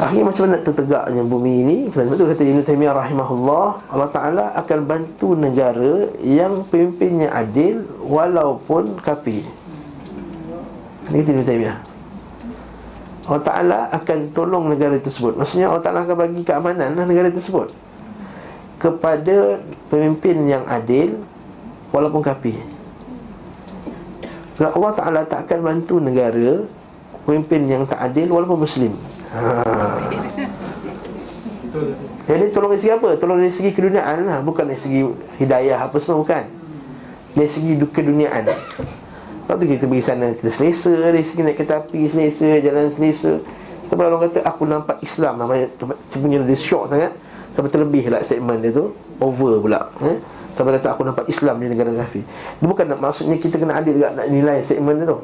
A: Akhirnya macam mana tertegaknya bumi ini? Kerana itu kata Ibn Taymiyah rahimahullah Allah Ta'ala akan bantu negara Yang pemimpinnya adil Walaupun kapi Ini kata Ibn Taymiyah? Allah Ta'ala akan tolong negara tersebut. Maksudnya Allah Ta'ala akan bagi keamanan lah negara tersebut Kepada pemimpin yang adil Walaupun kapi Sebab Allah Ta'ala tak akan bantu negara Pemimpin yang tak adil Walaupun Muslim Jadi tolong dari segi apa? Tolong dari segi keduniaan lah Bukan dari segi hidayah apa semua Bukan. Dari segi keduniaan. Lepas tu kita pergi sana Kita selesa Dari segi naik kereta api Selesa Jalan selesa. Sampai orang kata Aku nampak Islam Namanya Punya dia shock sangat. Sampai terlebih lah statement dia tu. Over pula eh? Sampai kata aku nampak Islam di negara kafir. Dia bukan nak, maksudnya kita kena adil juga Nak nilai statement dia tu.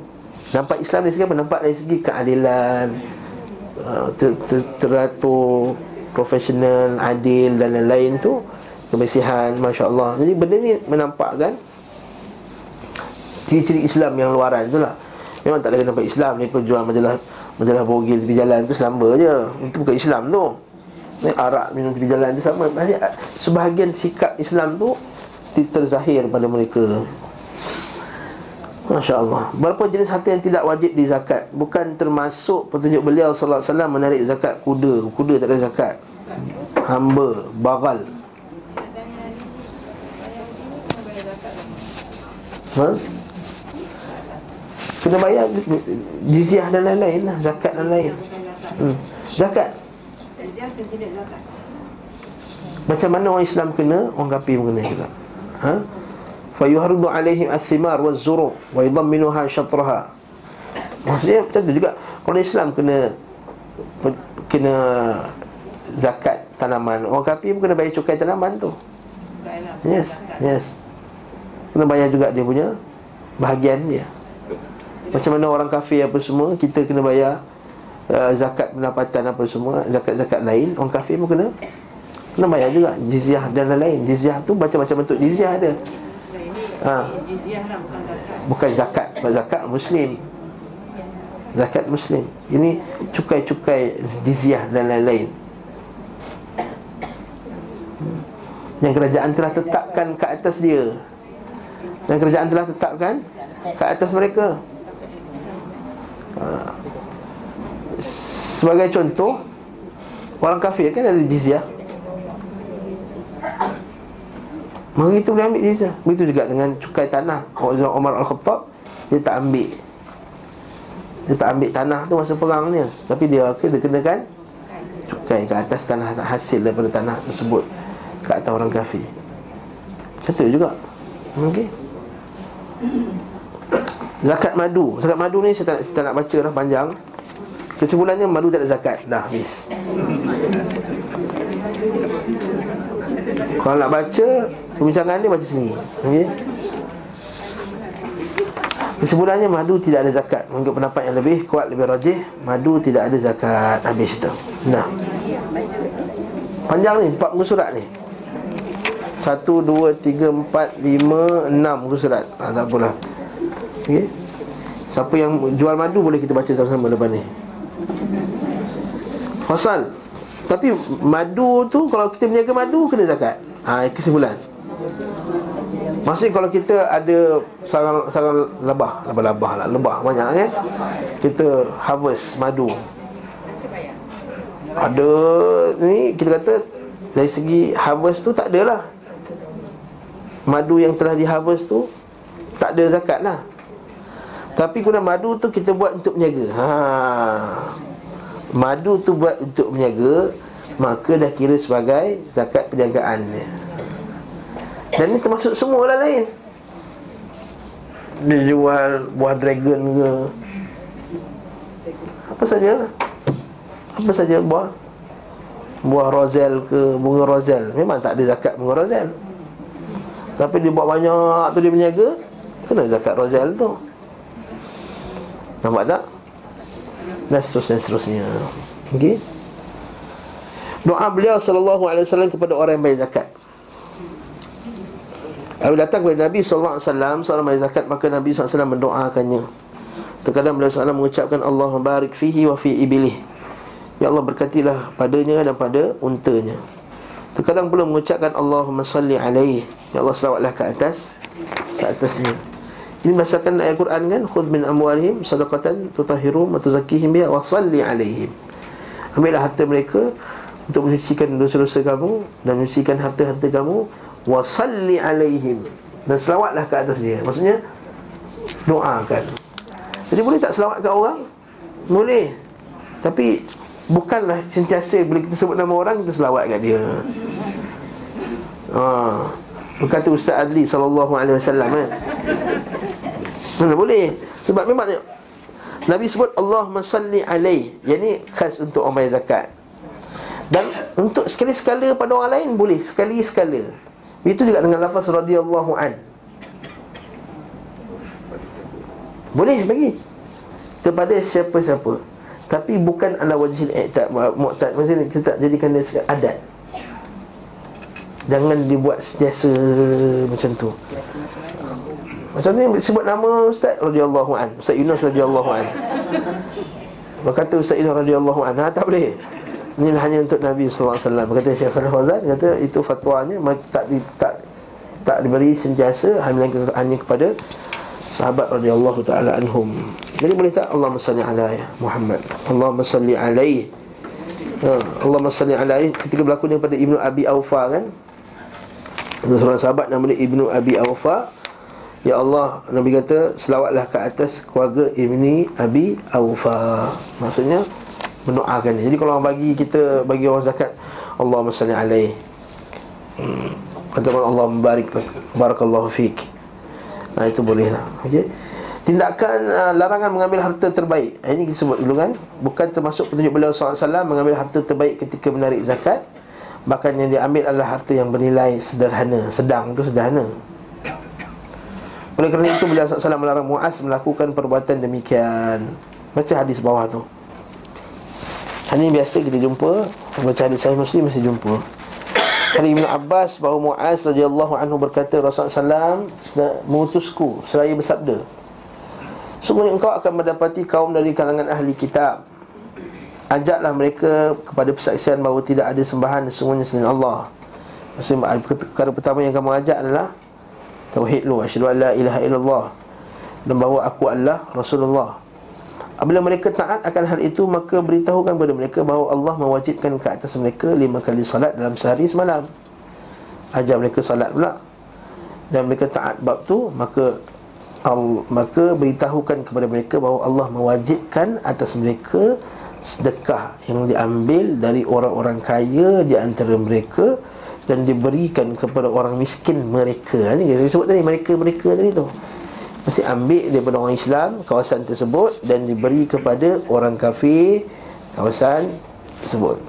A: Nampak Islam dari segi apa? Nampak dari segi keadilan uh, ter, ter, Teratur Profesional Adil dan lain-lain tu Kebersihan Masya Allah Jadi benda ni menampakkan Ciri-ciri Islam yang luaran tu lah. Memang tak ada nampak Islam ni Perjual majalah Majalah bogil tepi jalan tu Selamba je. Itu bukan Islam tu. Ni arak minum tepi jalan tu sama. Sebahagian sikap Islam tu Terzahir pada mereka Masya Allah Berapa jenis harta yang tidak wajib di zakat Bukan termasuk petunjuk beliau Wasallam menarik zakat kuda. Kuda tak ada zakat. Hamba, bagal. Ha? Kena bayar jizyah dan lain-lain lah Zakat dan lain. Hmm. Zakat. Macam mana orang Islam kena? Orang kafir pun kena juga. Ha? Fayuhardu alaihim al-thimar wa zuru Wa idhamminuha syatraha Maksudnya macam tu juga. Kalau Islam kena Kena Zakat tanaman. Orang kafir pun kena bayar cukai tanaman tu. Yes Yes. Kena bayar juga dia punya Bahagian dia. Macam mana orang kafir apa semua Kita kena bayar uh, Zakat pendapatan apa semua Zakat-zakat lain Orang kafir pun kena Kena bayar juga Jizyah dan lain-lain. Jizyah tu macam-macam bentuk jizyah ada ha. Bukan zakat zakat Muslim. Zakat Muslim. Ini cukai-cukai jizyah dan lain-lain. Yang kerajaan telah tetapkan ke atas dia. Dan kerajaan telah tetapkan Ke atas mereka. Ha. Sebagai contoh Orang kafir kan ada jizyah Kita boleh ambil jizyah Begitu juga dengan cukai tanah. Umar Al-Khattab Dia tak ambil. Dia tak ambil tanah tu masa perang dia Tapi dia, okay, dia kenakan Cukai ke atas tanah Hasil daripada tanah tersebut Ke atas orang kafir. Macam tu juga. Okey. Zakat madu. Zakat madu ni saya tak, saya tak nak baca dah panjang Kesimpulannya madu tak ada zakat? Dah habis. Kalau nak baca Perbincangan dia baca sendiri okay? Kesimpulannya madu tidak ada zakat. Mungkin pendapat yang lebih kuat, lebih rajih Madu tidak ada zakat. Habis itu. Nah. Panjang ni, empat muka surat ni. Satu, dua, tiga, empat, lima, enam muka surat. Ha, Tak apalah. Okay? Siapa yang jual madu boleh kita baca sama-sama depan ni Fasal Tapi madu tu Kalau kita berniaga madu Kena zakat ha, Kesimpulan Maksudnya kalau kita ada sarang sarang lebah, lebah-lebah lah, lebah banyak kan. Kita harvest madu. Ada ni kita kata dari segi harvest tu tak adalah. Madu yang telah di harvest tu tak ada zakat lah. Tapi guna madu tu kita buat untuk berniaga. Ha. Madu tu buat untuk berniaga maka dah kira sebagai zakat perniagaan. Dan ini termasuk semua lah lain. Dia jual buah dragon ke? Apa saja. Apa saja buah. Buah rozel ke bunga rozel Memang tak ada zakat bunga rozel Tapi dia buat banyak tu dia berniaga Kena zakat rozel tu Nampak tak? Dan seterusnya seterusnya. Okey. Doa beliau sallallahu alaihi wasallam kepada orang yang bayar zakat. Apabila datang kepada Nabi SAW Seorang bayar zakat Maka Nabi SAW mendoakannya. Terkadang beliau SAW mengucapkan Allah barik fihi wa fi ibilih. Ya Allah berkatilah padanya dan pada untanya. Terkadang perlu mengucapkan Allahumma salli alaih Ya Allah selawatlah ke atas Ke atasnya Ini berdasarkan ayat Quran kan? Khudh min amwalihim sadaqatan tutahirum wa tuzakkihim biha wa salli alaihim. Ambillah harta mereka Untuk menyucikan dosa-dosa kamu Dan menyucikan harta-harta kamu Wa salli alaihim. Dan selawatlah ke atas dia. Maksudnya Doakan. Jadi boleh tak selawat ke orang? Boleh. Tapi Bukanlah sentiasa Bila kita sebut nama orang Kita selawat kat dia. Ha. Berkata Ustaz Adli Sallallahu alaihi wasallam eh? Mana boleh? Sebab memang Nabi sebut Allah salli alaih Yang ni khas untuk orang bayar zakat. Dan untuk sekali-sekala pada orang lain Boleh. Sekali-sekala. Itu juga dengan lafaz radiyallahu an. Boleh bagi. Kepada siapa-siapa. Tapi bukan ala wajib i'tad Mu'tad Maksudnya kita tak jadikan dia sekat adat. Jangan dibuat sentiasa macam tu macam ni sebut nama Ustaz radhiyallahu an. Ustaz Yunus radhiyallahu an. Berkata Ustaz Yunus radhiyallahu an. Ha, tak boleh. Ini hanya untuk Nabi wasallam. Berkata Syekh Salih Fauzan kata itu fatwanya tak di, tak tak diberi sentiasa hanya kepada sahabat radhiyallahu taala anhum. Jadi boleh tak Allah salli ala ya Muhammad. Allah salli alaihi. Ha, Allah salli alaihi ketika berlaku daripada Ibnu Abi Aufa kan? Ada seorang sahabat nama dia Ibnu Abi Aufa Ya Allah Nabi kata Selawatlah ke atas keluarga Ibni Abi Awfa. Maksudnya Mendoakan Jadi kalau orang bagi kita Bagi orang zakat Allah salli alaih. Hmm. Katakan Allah membarik Barakallahu fiqh Nah itu boleh lah okay. Tindakan uh, larangan mengambil harta terbaik. Ini kita sebut dulu kan? Bukan termasuk petunjuk beliau SAW Mengambil harta terbaik ketika menarik zakat. Bahkan yang diambil adalah harta yang bernilai sederhana Sedang itu sederhana oleh kerana itu beliau SAW melarang Mu'az melakukan perbuatan demikian. Baca hadis bawah tu. Ini biasa kita jumpa Baca hadis saya Muslim mesti jumpa. Dari Ibn Abbas bahawa Mu'az radhiyallahu anhu berkata Rasulullah SAW mengutusku Seraya bersabda Sungguhnya engkau akan mendapati kaum dari kalangan ahli kitab. Ajaklah mereka kepada persaksian bahawa tidak ada sembahan Sesungguhnya selain Allah. Maksudnya perkara pertama yang kamu ajak adalah Tauhid lu Asyadu an la ilaha illallah. Dan bahawa aku adalah Rasulullah. Apabila mereka taat akan hal itu Maka beritahukan kepada mereka bahawa Allah mewajibkan ke atas mereka Lima kali salat dalam sehari semalam. Ajar mereka salat pula. Dan mereka taat bab tu Maka al, Maka beritahukan kepada mereka bahawa Allah mewajibkan atas mereka Sedekah yang diambil dari orang-orang kaya Di antara mereka dan diberikan kepada orang miskin mereka. Ini kita sebut tadi mereka-mereka tadi tu. Mesti ambil daripada orang Islam kawasan tersebut dan diberi kepada orang kafir kawasan tersebut.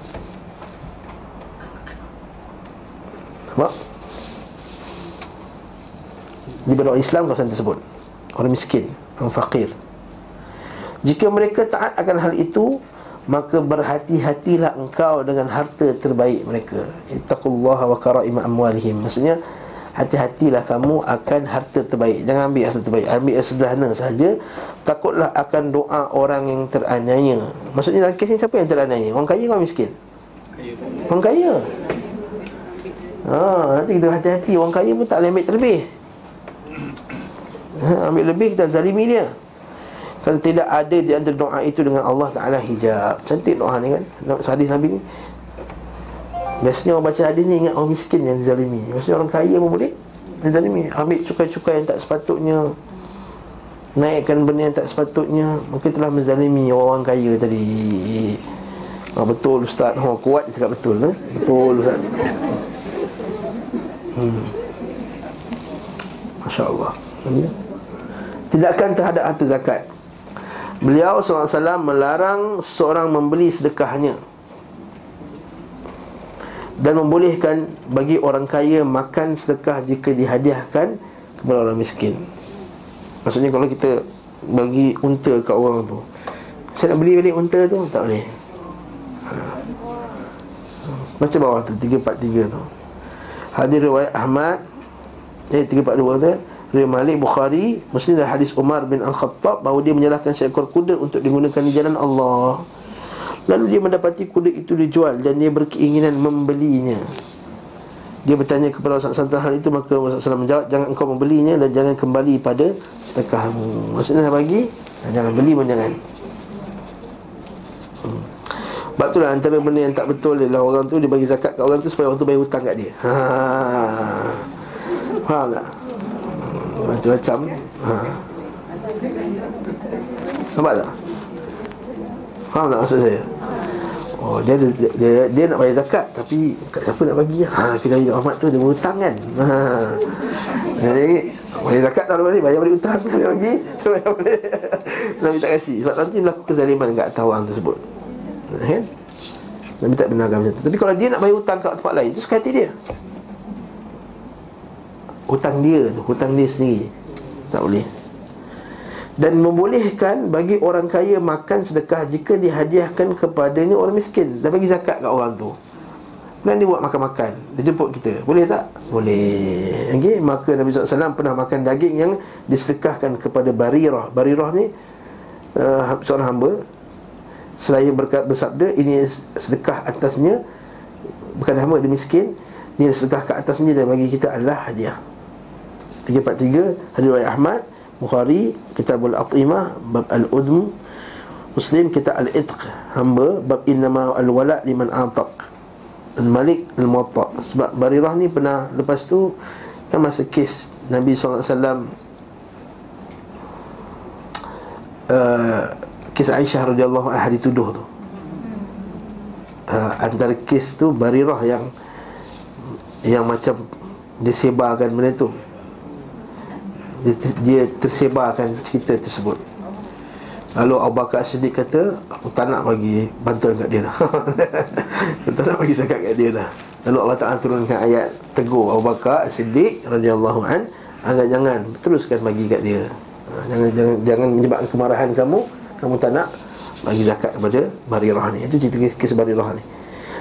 A: Nampak? Daripada orang Islam kawasan tersebut. Orang miskin, orang fakir. Jika mereka taat akan hal itu, maka berhati-hatilah engkau dengan harta terbaik mereka. Ittaqullaha wa karaima amwalihim. Maksudnya hati-hatilah kamu akan harta terbaik. Jangan ambil harta terbaik. Ambil yang sederhana saja. Takutlah akan doa orang yang teraniaya. Maksudnya dalam kes ni siapa yang teraniaya? Orang kaya orang miskin? Orang kaya. Ha, nanti kita hati-hati orang kaya pun tak boleh ambil terlebih. Ha, ambil lebih kita zalimi dia kalau tidak ada di antara doa itu dengan Allah Ta'ala hijab. Cantik doa ni kan? Hadis Nabi ni? Biasanya orang baca hadis ni ingat orang miskin yang zalimi Biasanya orang kaya pun boleh Yang zalimi Ambil cukai-cukai yang tak sepatutnya. Naikkan benda yang tak sepatutnya. Mungkin telah menzalimi orang kaya tadi. Ha, Betul Ustaz. Oh, Kuat dia cakap betul eh? Betul Ustaz. Hmm. Masya Allah Tidakkan terhadap harta zakat Beliau SAW melarang seorang membeli sedekahnya. Dan membolehkan bagi orang kaya makan sedekah jika dihadiahkan kepada orang miskin. Maksudnya kalau kita bagi unta ke orang tu Saya nak beli balik unta tu, tak boleh. Ha. Baca bawah tu, 343 tu. Hadir riwayat Ahmad Eh, 342 tu Riwayat Malik Bukhari Muslim dari hadis Umar bin Al-Khattab Bahawa dia menyerahkan seekor kuda Untuk digunakan di jalan Allah Lalu dia mendapati kuda itu dijual Dan dia berkeinginan membelinya Dia bertanya kepada Rasulullah SAW hal itu Maka Rasulullah SAW menjawab Jangan engkau membelinya Dan jangan kembali pada sedekahmu Maksudnya dah bagi dan Jangan beli pun jangan hmm. Sebab itulah antara benda yang tak betul adalah orang tu dia bagi zakat kat orang tu supaya orang tu bayar hutang kat dia. Ha. Faham tak? Macam-macam. Ha. Nampak tak? Faham tak maksud saya? Oh, dia, dia, dia, dia nak bayar zakat Tapi kat siapa nak bagi ha, Nabi Muhammad tu dia berhutang kan ha. Jadi Bayar zakat tak boleh Bayar balik hutang Dia bagi Bayar balik Nabi tak kasih Sebab nanti berlaku kezaliman Kat atas orang tersebut Kan Nabi tak benarkan macam tu Tapi kalau dia nak bayar hutang kat tempat lain Itu suka hati dia Hutang dia tu Hutang dia sendiri. Tak boleh. Dan membolehkan bagi orang kaya makan sedekah jika dihadiahkan kepadanya orang miskin. Dan bagi zakat kat orang tu. Dan dia buat makan-makan. Dia jemput kita. Boleh tak? Boleh. Okay? Maka Nabi SAW pernah makan daging yang Disedekahkan kepada Barirah. Barirah ni uh, Seorang hamba Selain berkat bersabda Ini sedekah atasnya Bukan hamba, dia miskin Ini sedekah ke atasnya Dan bagi kita adalah hadiah 343 Hadis Ahmad Bukhari Kitabul Atimah Bab Al-Udm Muslim Kitab Al-Itq Hamba Bab Innama Al-Wala' Liman Ataq Al-Malik Al-Muatta Sebab Barirah ni pernah Lepas tu Kan masa kes Nabi SAW uh, Kes Aisyah radhiyallahu anha dituduh tu. Uh, Antara kes tu Barirah yang Yang macam Disebarkan benda tu dia, dia tersebarkan cerita tersebut. Lalu Abu Bakar Siddiq kata Aku tak nak bagi bantuan kat dia dah. Aku tak nak bagi zakat kat dia dah. Lalu Allah Ta'ala turunkan ayat Tegur Abu Bakar Siddiq radhiyallahu an Agar jangan teruskan bagi kat dia. Ha, Jangan jangan jangan menyebabkan kemarahan kamu. Kamu tak nak bagi zakat kepada Barirah ni. Itu cerita kisah Barirah ni.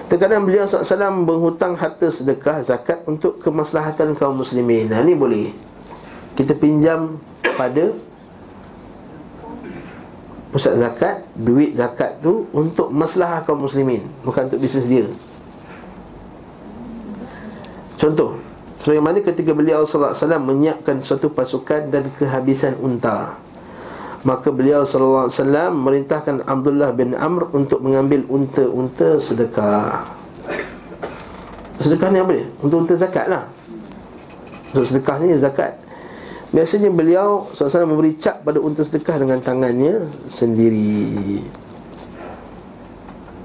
A: Terkadang beliau SAW menghutang harta sedekah zakat untuk kemaslahatan kaum muslimin. Nah ni boleh kita pinjam pada pusat zakat duit zakat tu untuk masalah kaum muslimin bukan untuk bisnes dia. Contoh sebagaimana ketika beliau wasallam menyiapkan suatu pasukan dan kehabisan unta maka beliau wasallam merintahkan Abdullah bin Amr untuk mengambil unta-unta sedekah. Sedekah ni apa dia? Untuk unta zakat lah. Untuk sedekah ni zakat Biasanya beliau SAW memberi cap pada unta sedekah dengan tangannya sendiri.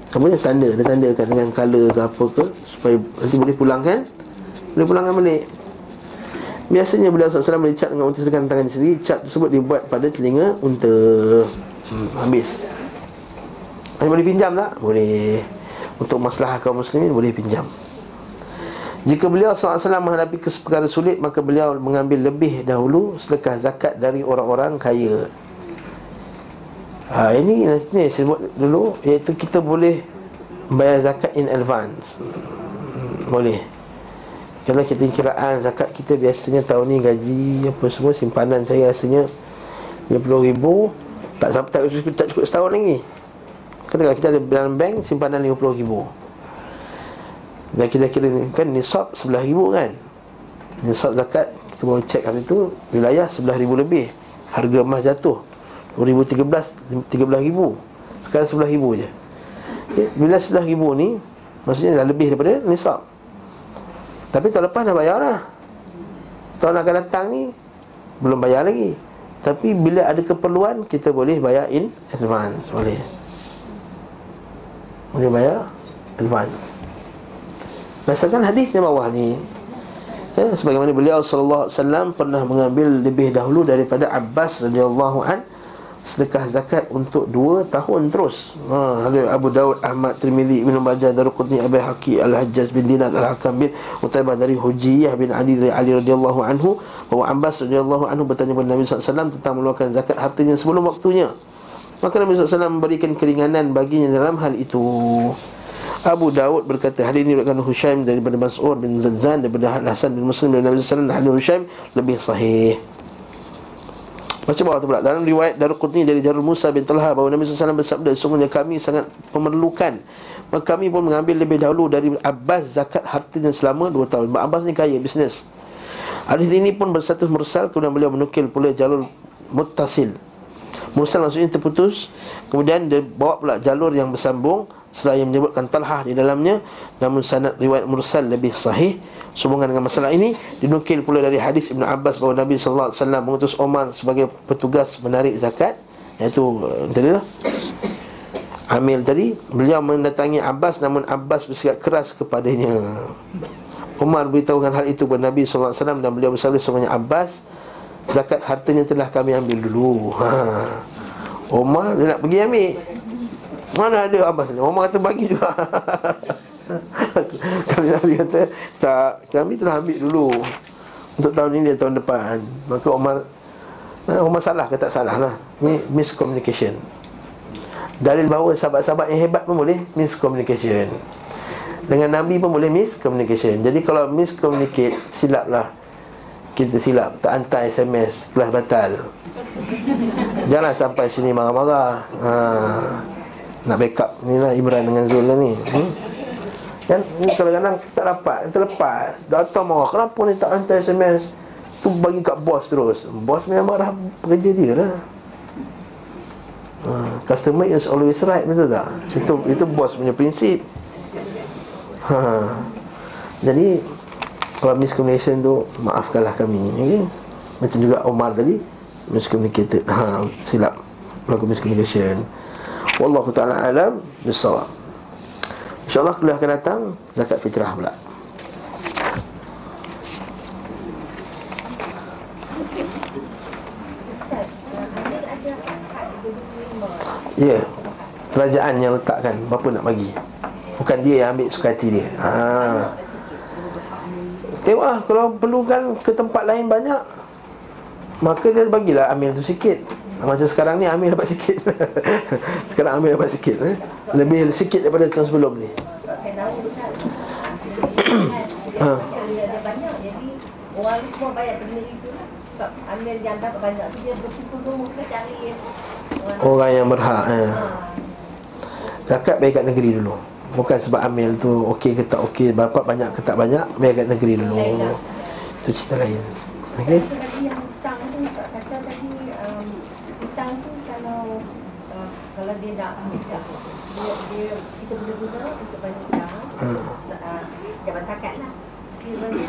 A: Kemudian tanda, dia tandakan dengan color ke apa ke Supaya nanti boleh pulangkan Boleh pulangkan balik. Biasanya beliau SAW memberi cap dengan unta sedekah dengan tangan sendiri. Cap tersebut dibuat pada telinga unta. Hmm, Habis Boleh pinjam tak? Boleh. Untuk masalah kaum muslimin boleh pinjam jika beliau SAW menghadapi perkara sulit Maka beliau mengambil lebih dahulu Sedekah zakat dari orang-orang kaya. Ha, Ini ni sebut dulu Iaitu kita boleh Bayar zakat in advance. Hmm, Boleh. Kalau kita kiraan zakat kita biasanya tahun ni gaji Apa semua simpanan saya rasanya RM50,000 tak, tak, tak, tak cukup setahun lagi. Katakanlah kita ada dalam bank simpanan RM50,000 dan kira-kira ni kan nisab sebelah ribu kan? Nisab zakat Kita baru cek hari tu Wilayah sebelah ribu lebih. Harga emas jatuh. 2013 13 ribu. Sekarang sebelah ribu je. Okay. Bila sebelah ribu ni Maksudnya dah lebih daripada nisab. Tapi tahun lepas dah bayar lah Tahun akan datang ni Belum bayar lagi. Tapi bila ada keperluan Kita boleh bayar in advance Boleh. Boleh bayar advance Berdasarkan hadis di bawah ni ya, Sebagaimana beliau sallallahu alaihi wasallam Pernah mengambil lebih dahulu daripada Abbas radhiyallahu an Sedekah zakat untuk dua tahun terus. Ha, Abu Daud, Ahmad, Tirmidhi, Ibn Majah, Daruqutni, Abu Haqi, Al-Hajjaz bin Dinar, Al-Hakam bin Utaibah dari Hujiyah bin Ali dari Ali radhiyallahu anhu Bahawa Abbas radhiyallahu anhu bertanya kepada Nabi SAW Tentang mengeluarkan zakat hartanya sebelum waktunya. Maka Nabi SAW memberikan keringanan baginya dalam hal itu Abu Daud berkata hari ini diriwayatkan Hushaim daripada Mas'ud bin Zanzan daripada Hasan bin Muslim dari Nabi sallallahu alaihi wasallam. Lebih sahih. Baca bawah tu pula. Dalam riwayat Daruqutni dari Jarul Musa bin Talha Bahawa Nabi SAW bersabda Sungguhnya kami sangat memerlukan. Maka kami pun mengambil lebih dahulu Dari Abbas zakat hartanya selama 2 tahun. Abbas ni kaya bisnes. Hadis ini pun berstatus mursal. Kemudian beliau menukil pula jalur muttasil. Mursal maksudnya terputus. Kemudian dia bawa pula jalur yang bersambung Seraya menyebutkan talhah di dalamnya Namun sanad riwayat mursal lebih sahih. Sehubungan dengan masalah ini Dinukil pula dari hadis Ibn Abbas Bahawa Nabi SAW mengutus Omar sebagai petugas menarik zakat. Iaitu tadi lah Amil tadi Beliau mendatangi Abbas Namun Abbas bersikap keras kepadanya. Umar beritahukan hal itu kepada Nabi SAW Dan beliau bersabda semuanya Abbas Zakat hartanya telah kami ambil dulu. Ha. Umar dia nak pergi ambil mana ada Abbas ni? Umar kata bagi juga. Kami Nabi kata Tak, kami telah ambil dulu Untuk tahun ini dan tahun depan. Maka Umar Umar salah ke tak salah lah? Ini miscommunication. Dalil bahawa sahabat-sahabat yang hebat pun boleh Miscommunication. Dengan Nabi pun boleh miscommunication. Jadi kalau miscommunicate Silap lah Kita silap. Tak hantar SMS Kelas batal. Janganlah sampai sini marah-marah. Haa nak backup ni lah Imran dengan Zul lah ni hmm? Dan ni kadang-kadang tak dapat Terlepas Datang marah Kenapa ni tak hantar SMS Tu bagi kat bos terus Bos memang marah pekerja dia lah uh, Customer is always right Betul tak? Itu itu bos punya prinsip ha. Jadi Kalau miscommunication tu Maafkanlah kami okay? Macam juga Omar tadi Miscommunicated ha, Silap Melakukan miscommunication Wallahu ta'ala alam Bisawab InsyaAllah kuliah akan datang Zakat fitrah pula Ya yeah. Kerajaan yang letakkan Berapa nak bagi Bukan dia yang ambil suka hati dia ha. Tengoklah Kalau perlukan ke tempat lain banyak Maka dia bagilah ambil tu sikit macam sekarang ni Amir dapat sikit Sekarang Amir dapat sikit eh? Lebih sikit daripada tahun sebelum ni ha.
C: Orang semua bayar sendiri tu. Sebab Amir yang dapat banyak tu Dia berkumpul ke cari
A: Orang yang berhak eh. Zakat bayar kat negeri dulu Bukan sebab Amir tu okey ke tak okey Bapak banyak ke tak banyak Bayar kat negeri dulu Itu cerita lain Okey
C: dia nak dia, dia kita boleh guna untuk banyak hutang hmm. uh, jabat zakat lah. Sekiranya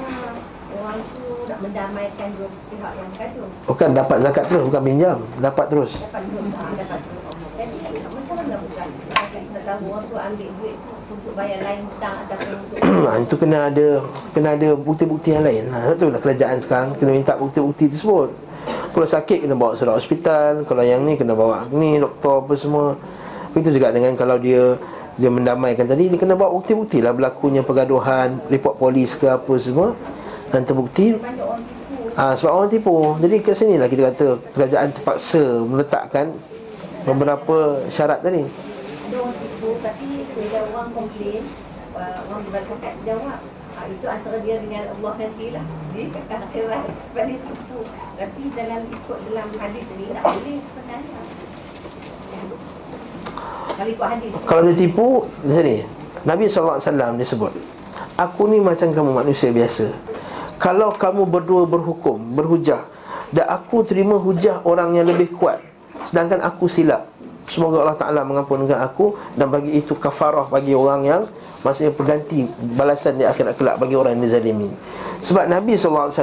C: orang tu nak mendamaikan dua pihak yang gaduh.
A: Bukan dapat zakat terus bukan pinjam dapat terus.
C: Dapat terus ha, dapat terus. Dan macam mana bukan kita tahu orang tu ambil duit tu untuk bayar lain hutang ataupun untuk
A: itu kena ada kena ada bukti-bukti yang lain. Ha, betul lah kerajaan sekarang kena minta bukti-bukti tersebut. Kalau sakit kena bawa surat hospital. Kalau yang ni kena bawa ni doktor apa semua. Begitu juga dengan kalau dia Dia mendamaikan. Tadi Dia kena bawa bukti-bukti lah Berlakunya pergaduhan Report polis ke apa semua. Dan terbukti ha, Sebab orang tipu. Jadi ke sini lah kita kata Kerajaan terpaksa meletakkan Beberapa syarat tadi.
C: Ada orang tipu Tapi bila orang komplain Orang berbalik jawab itu antara dia dengan Allah nanti lah. Di akhirat sebab dia tipu. Tapi dalam ikut dalam hadis ni tak boleh sebenarnya kalau
A: dia tipu sini. Nabi SAW dia sebut Aku ni macam kamu manusia biasa. Kalau kamu berdua berhukum Berhujah Dan aku terima hujah orang yang lebih kuat Sedangkan aku silap Semoga Allah Ta'ala mengampunkan aku Dan bagi itu kafarah bagi orang yang Maksudnya perganti balasan di akhirat kelak Bagi orang yang dizalimi. Sebab Nabi SAW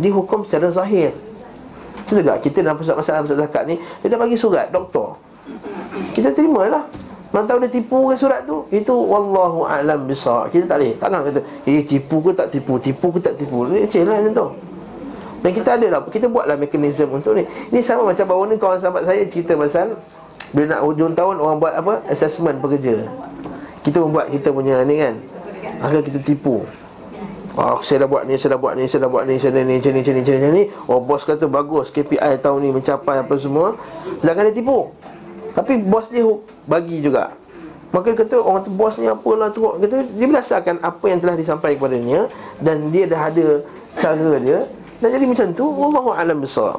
A: dihukum secara zahir. Itu juga kita dalam pusat masalah pusat zakat ni Dia dah bagi surat doktor Kita terima lah. Mana tahu dia tipu ke surat tu Itu Wallahu a'lam bisa Kita tak boleh Takkan kata Eh tipu ke tak tipu Tipu ke tak tipu. Ini kecil lah tu. Dan kita ada lah Kita buatlah mekanisme untuk ni. Ini sama macam baru ni Kawan sahabat saya cerita pasal bila nak hujung tahun orang buat apa? Assessment pekerja. Kita membuat kita punya ni kan. Akhirnya kita tipu. Oh, saya dah buat ni, saya dah buat ni, saya dah buat ni, saya dah ni, macam ni, macam ni, macam ni, Oh, bos kata bagus, KPI tahun ni mencapai apa semua. Sedangkan dia tipu Tapi bos dia bagi juga. Maka dia kata, orang tu bos ni apalah tu. Kata, Dia berdasarkan apa yang telah disampaikan kepada dia Dan dia dah ada cara dia Dan jadi macam tu, Wallahu'alam besar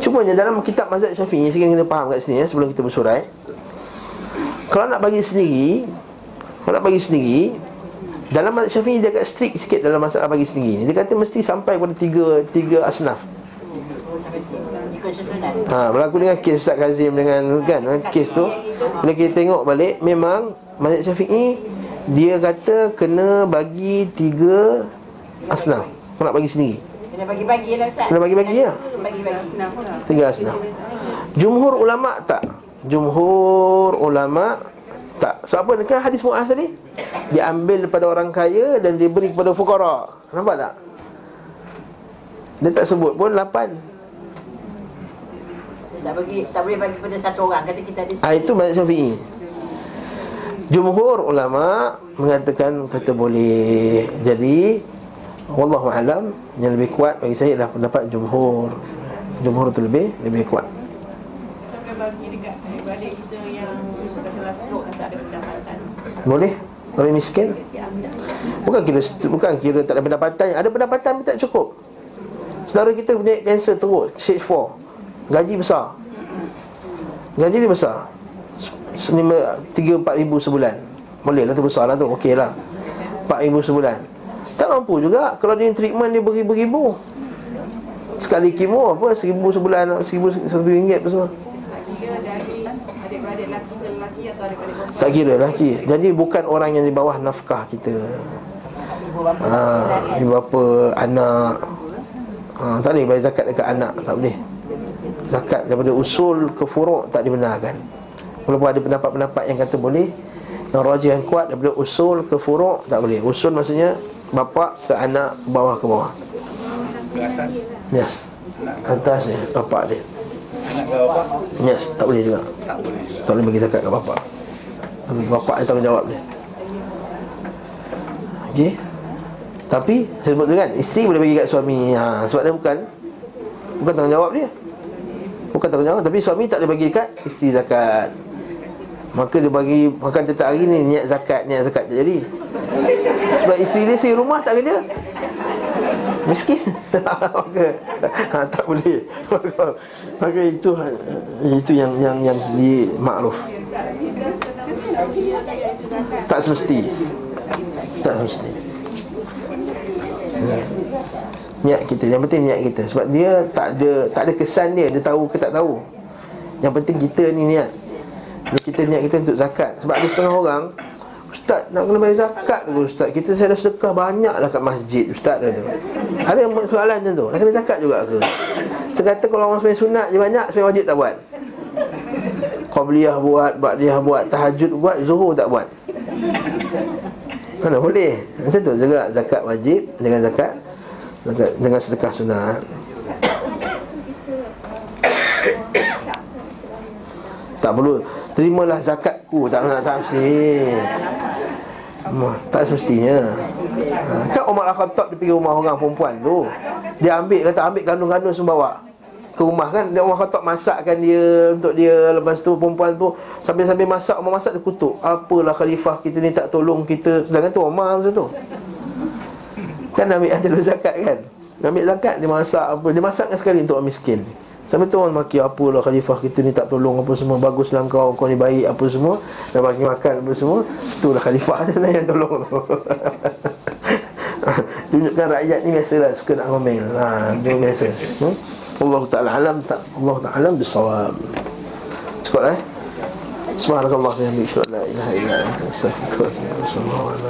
A: Cumanya dalam kitab mazhab syafi'i Saya kena faham kat sini ya Sebelum kita bersurai. Kalau nak bagi sendiri Kalau nak bagi sendiri Dalam mazhab syafi'i dia agak strict sikit Dalam masalah bagi sendiri. Dia kata mesti sampai kepada tiga Tiga asnaf. Ha, berlaku dengan kes Ustaz Kazim dengan kan kes tu bila kita tengok balik memang mazhab Syafi'i dia kata kena bagi tiga asnaf. Kau nak bagi sendiri.
G: Kena bagi-bagi lah Ustaz.
A: Kena bagi-bagi lah. Tiga asnaf. Jumhur ulama tak. Jumhur ulama tak. Sebab apa? Kan hadis Muaz tadi dia ambil daripada orang kaya dan dia beri kepada fuqara. Nampak tak? Dia tak sebut pun lapan.
G: Tak bagi tak boleh bagi pada satu orang. Kata kita ada
A: Ah itu mazhab Syafi'i. Jumhur ulama mengatakan kata boleh. Jadi wallahu alam yang lebih kuat bagi saya adalah pendapat jumhur. Jumhur tu lebih lebih kuat.
C: Sampai bagi dekat adik-adik kita yang katalah stroke dan tak ada pendapatan.
A: Boleh? Orang miskin? Bukan kira bukan kira tak ada pendapatan, ada pendapatan tapi tak cukup. Saudara kita punya kanser teruk, stage 4. Gaji besar. Gaji dia besar. Senima 3 4 ribu sebulan. Boleh lah tu besar lah tu. Okey lah. 4 ribu sebulan. Tak mampu juga kalau dia treatment dia beribu-ribu. Sekali kemo apa seribu sebulan, seribu satu ringgit apa semua. Tak kira lelaki Jadi bukan orang yang di bawah nafkah kita
G: ibu bapa.
A: ha, Ibu bapa, anak ha, Tak boleh bayar zakat dekat anak Tak boleh Zakat daripada usul ke furuk tak dibenarkan. Walaupun ada pendapat-pendapat yang kata boleh Yang rajih yang kuat daripada usul ke furuk Tak boleh. Usul maksudnya Bapa ke anak, bawah ke bawah.
B: Ke atas
A: Yes. Atas ni, bapak dia.
B: Bapa
A: Yes, tak boleh juga.
B: Tak boleh
A: bagi zakat kat bapak. Tapi bapak yang tanggungjawab dia. Okey. Tapi saya sebut tu kan Isteri boleh bagi kat suami. Ha, Sebab dia bukan Bukan tanggungjawab dia Bukan tanggungjawab Tapi suami tak boleh bagi kat isteri zakat. Maka dia bagi Makan tetap hari ni Niat zakat Niat zakat. Tak jadi. Sebab isteri dia sendiri rumah tak kerja. Miskin. Maka ha, Tak boleh. Maka, itu Itu yang yang yang di makruf Tak semesti. Tak semesti. Ya. Niat kita. Yang penting niat kita. Sebab dia tak ada Tak ada kesan dia. Dia tahu ke tak tahu. Yang penting kita ni niat. Jadi kita niat kita untuk zakat. Sebab ada setengah orang Ustaz nak kena bayar zakat ke Ustaz? Kita saya dah sedekah banyak dah kat masjid Ustaz. Kata. Ada yang soalan macam tu. Nak kena zakat juga ke? Saya kata kalau orang sebenarnya sunat je banyak Sebenarnya wajib tak buat. Qabliyah buat Ba'diyah buat Tahajud buat Zuhur tak buat. Mana boleh? Macam tu. Juga zakat wajib Dengan zakat Zakat dengan sedekah sunat. Tak perlu. Terimalah zakatku. Tak nak tak mesti. Tak semestinya. Ha, Kan Umar Al-Khattab Dia pergi rumah orang perempuan tu. Dia ambil Kata ambil kandung-kandung semua bawa Ke rumah kan? Dia Umar Khattab masakkan dia Untuk dia. Lepas tu perempuan tu Sambil-sambil masak Umar masak dia kutuk. Apalah khalifah kita ni tak tolong kita. Sedangkan tu Umar masa tu Kan ambil ada zakat kan? Dia ambil zakat Dia masak apa Dia masakkan sekali untuk orang miskin. Sampai tu orang maki Apalah khalifah kita ni tak tolong apa semua Baguslah kau Kau ni baik apa semua Dan bagi makan apa semua Itulah khalifah dia lah yang tolong. Tu Tunjukkan rakyat ni biasalah Suka nak ngomel. Ha, Itu biasa. Hmm? Allah Ta'ala alam tak Allah Ta'ala alam bisawab. Cukup lah eh? Anta astaghfiruka wa atubu ilaik.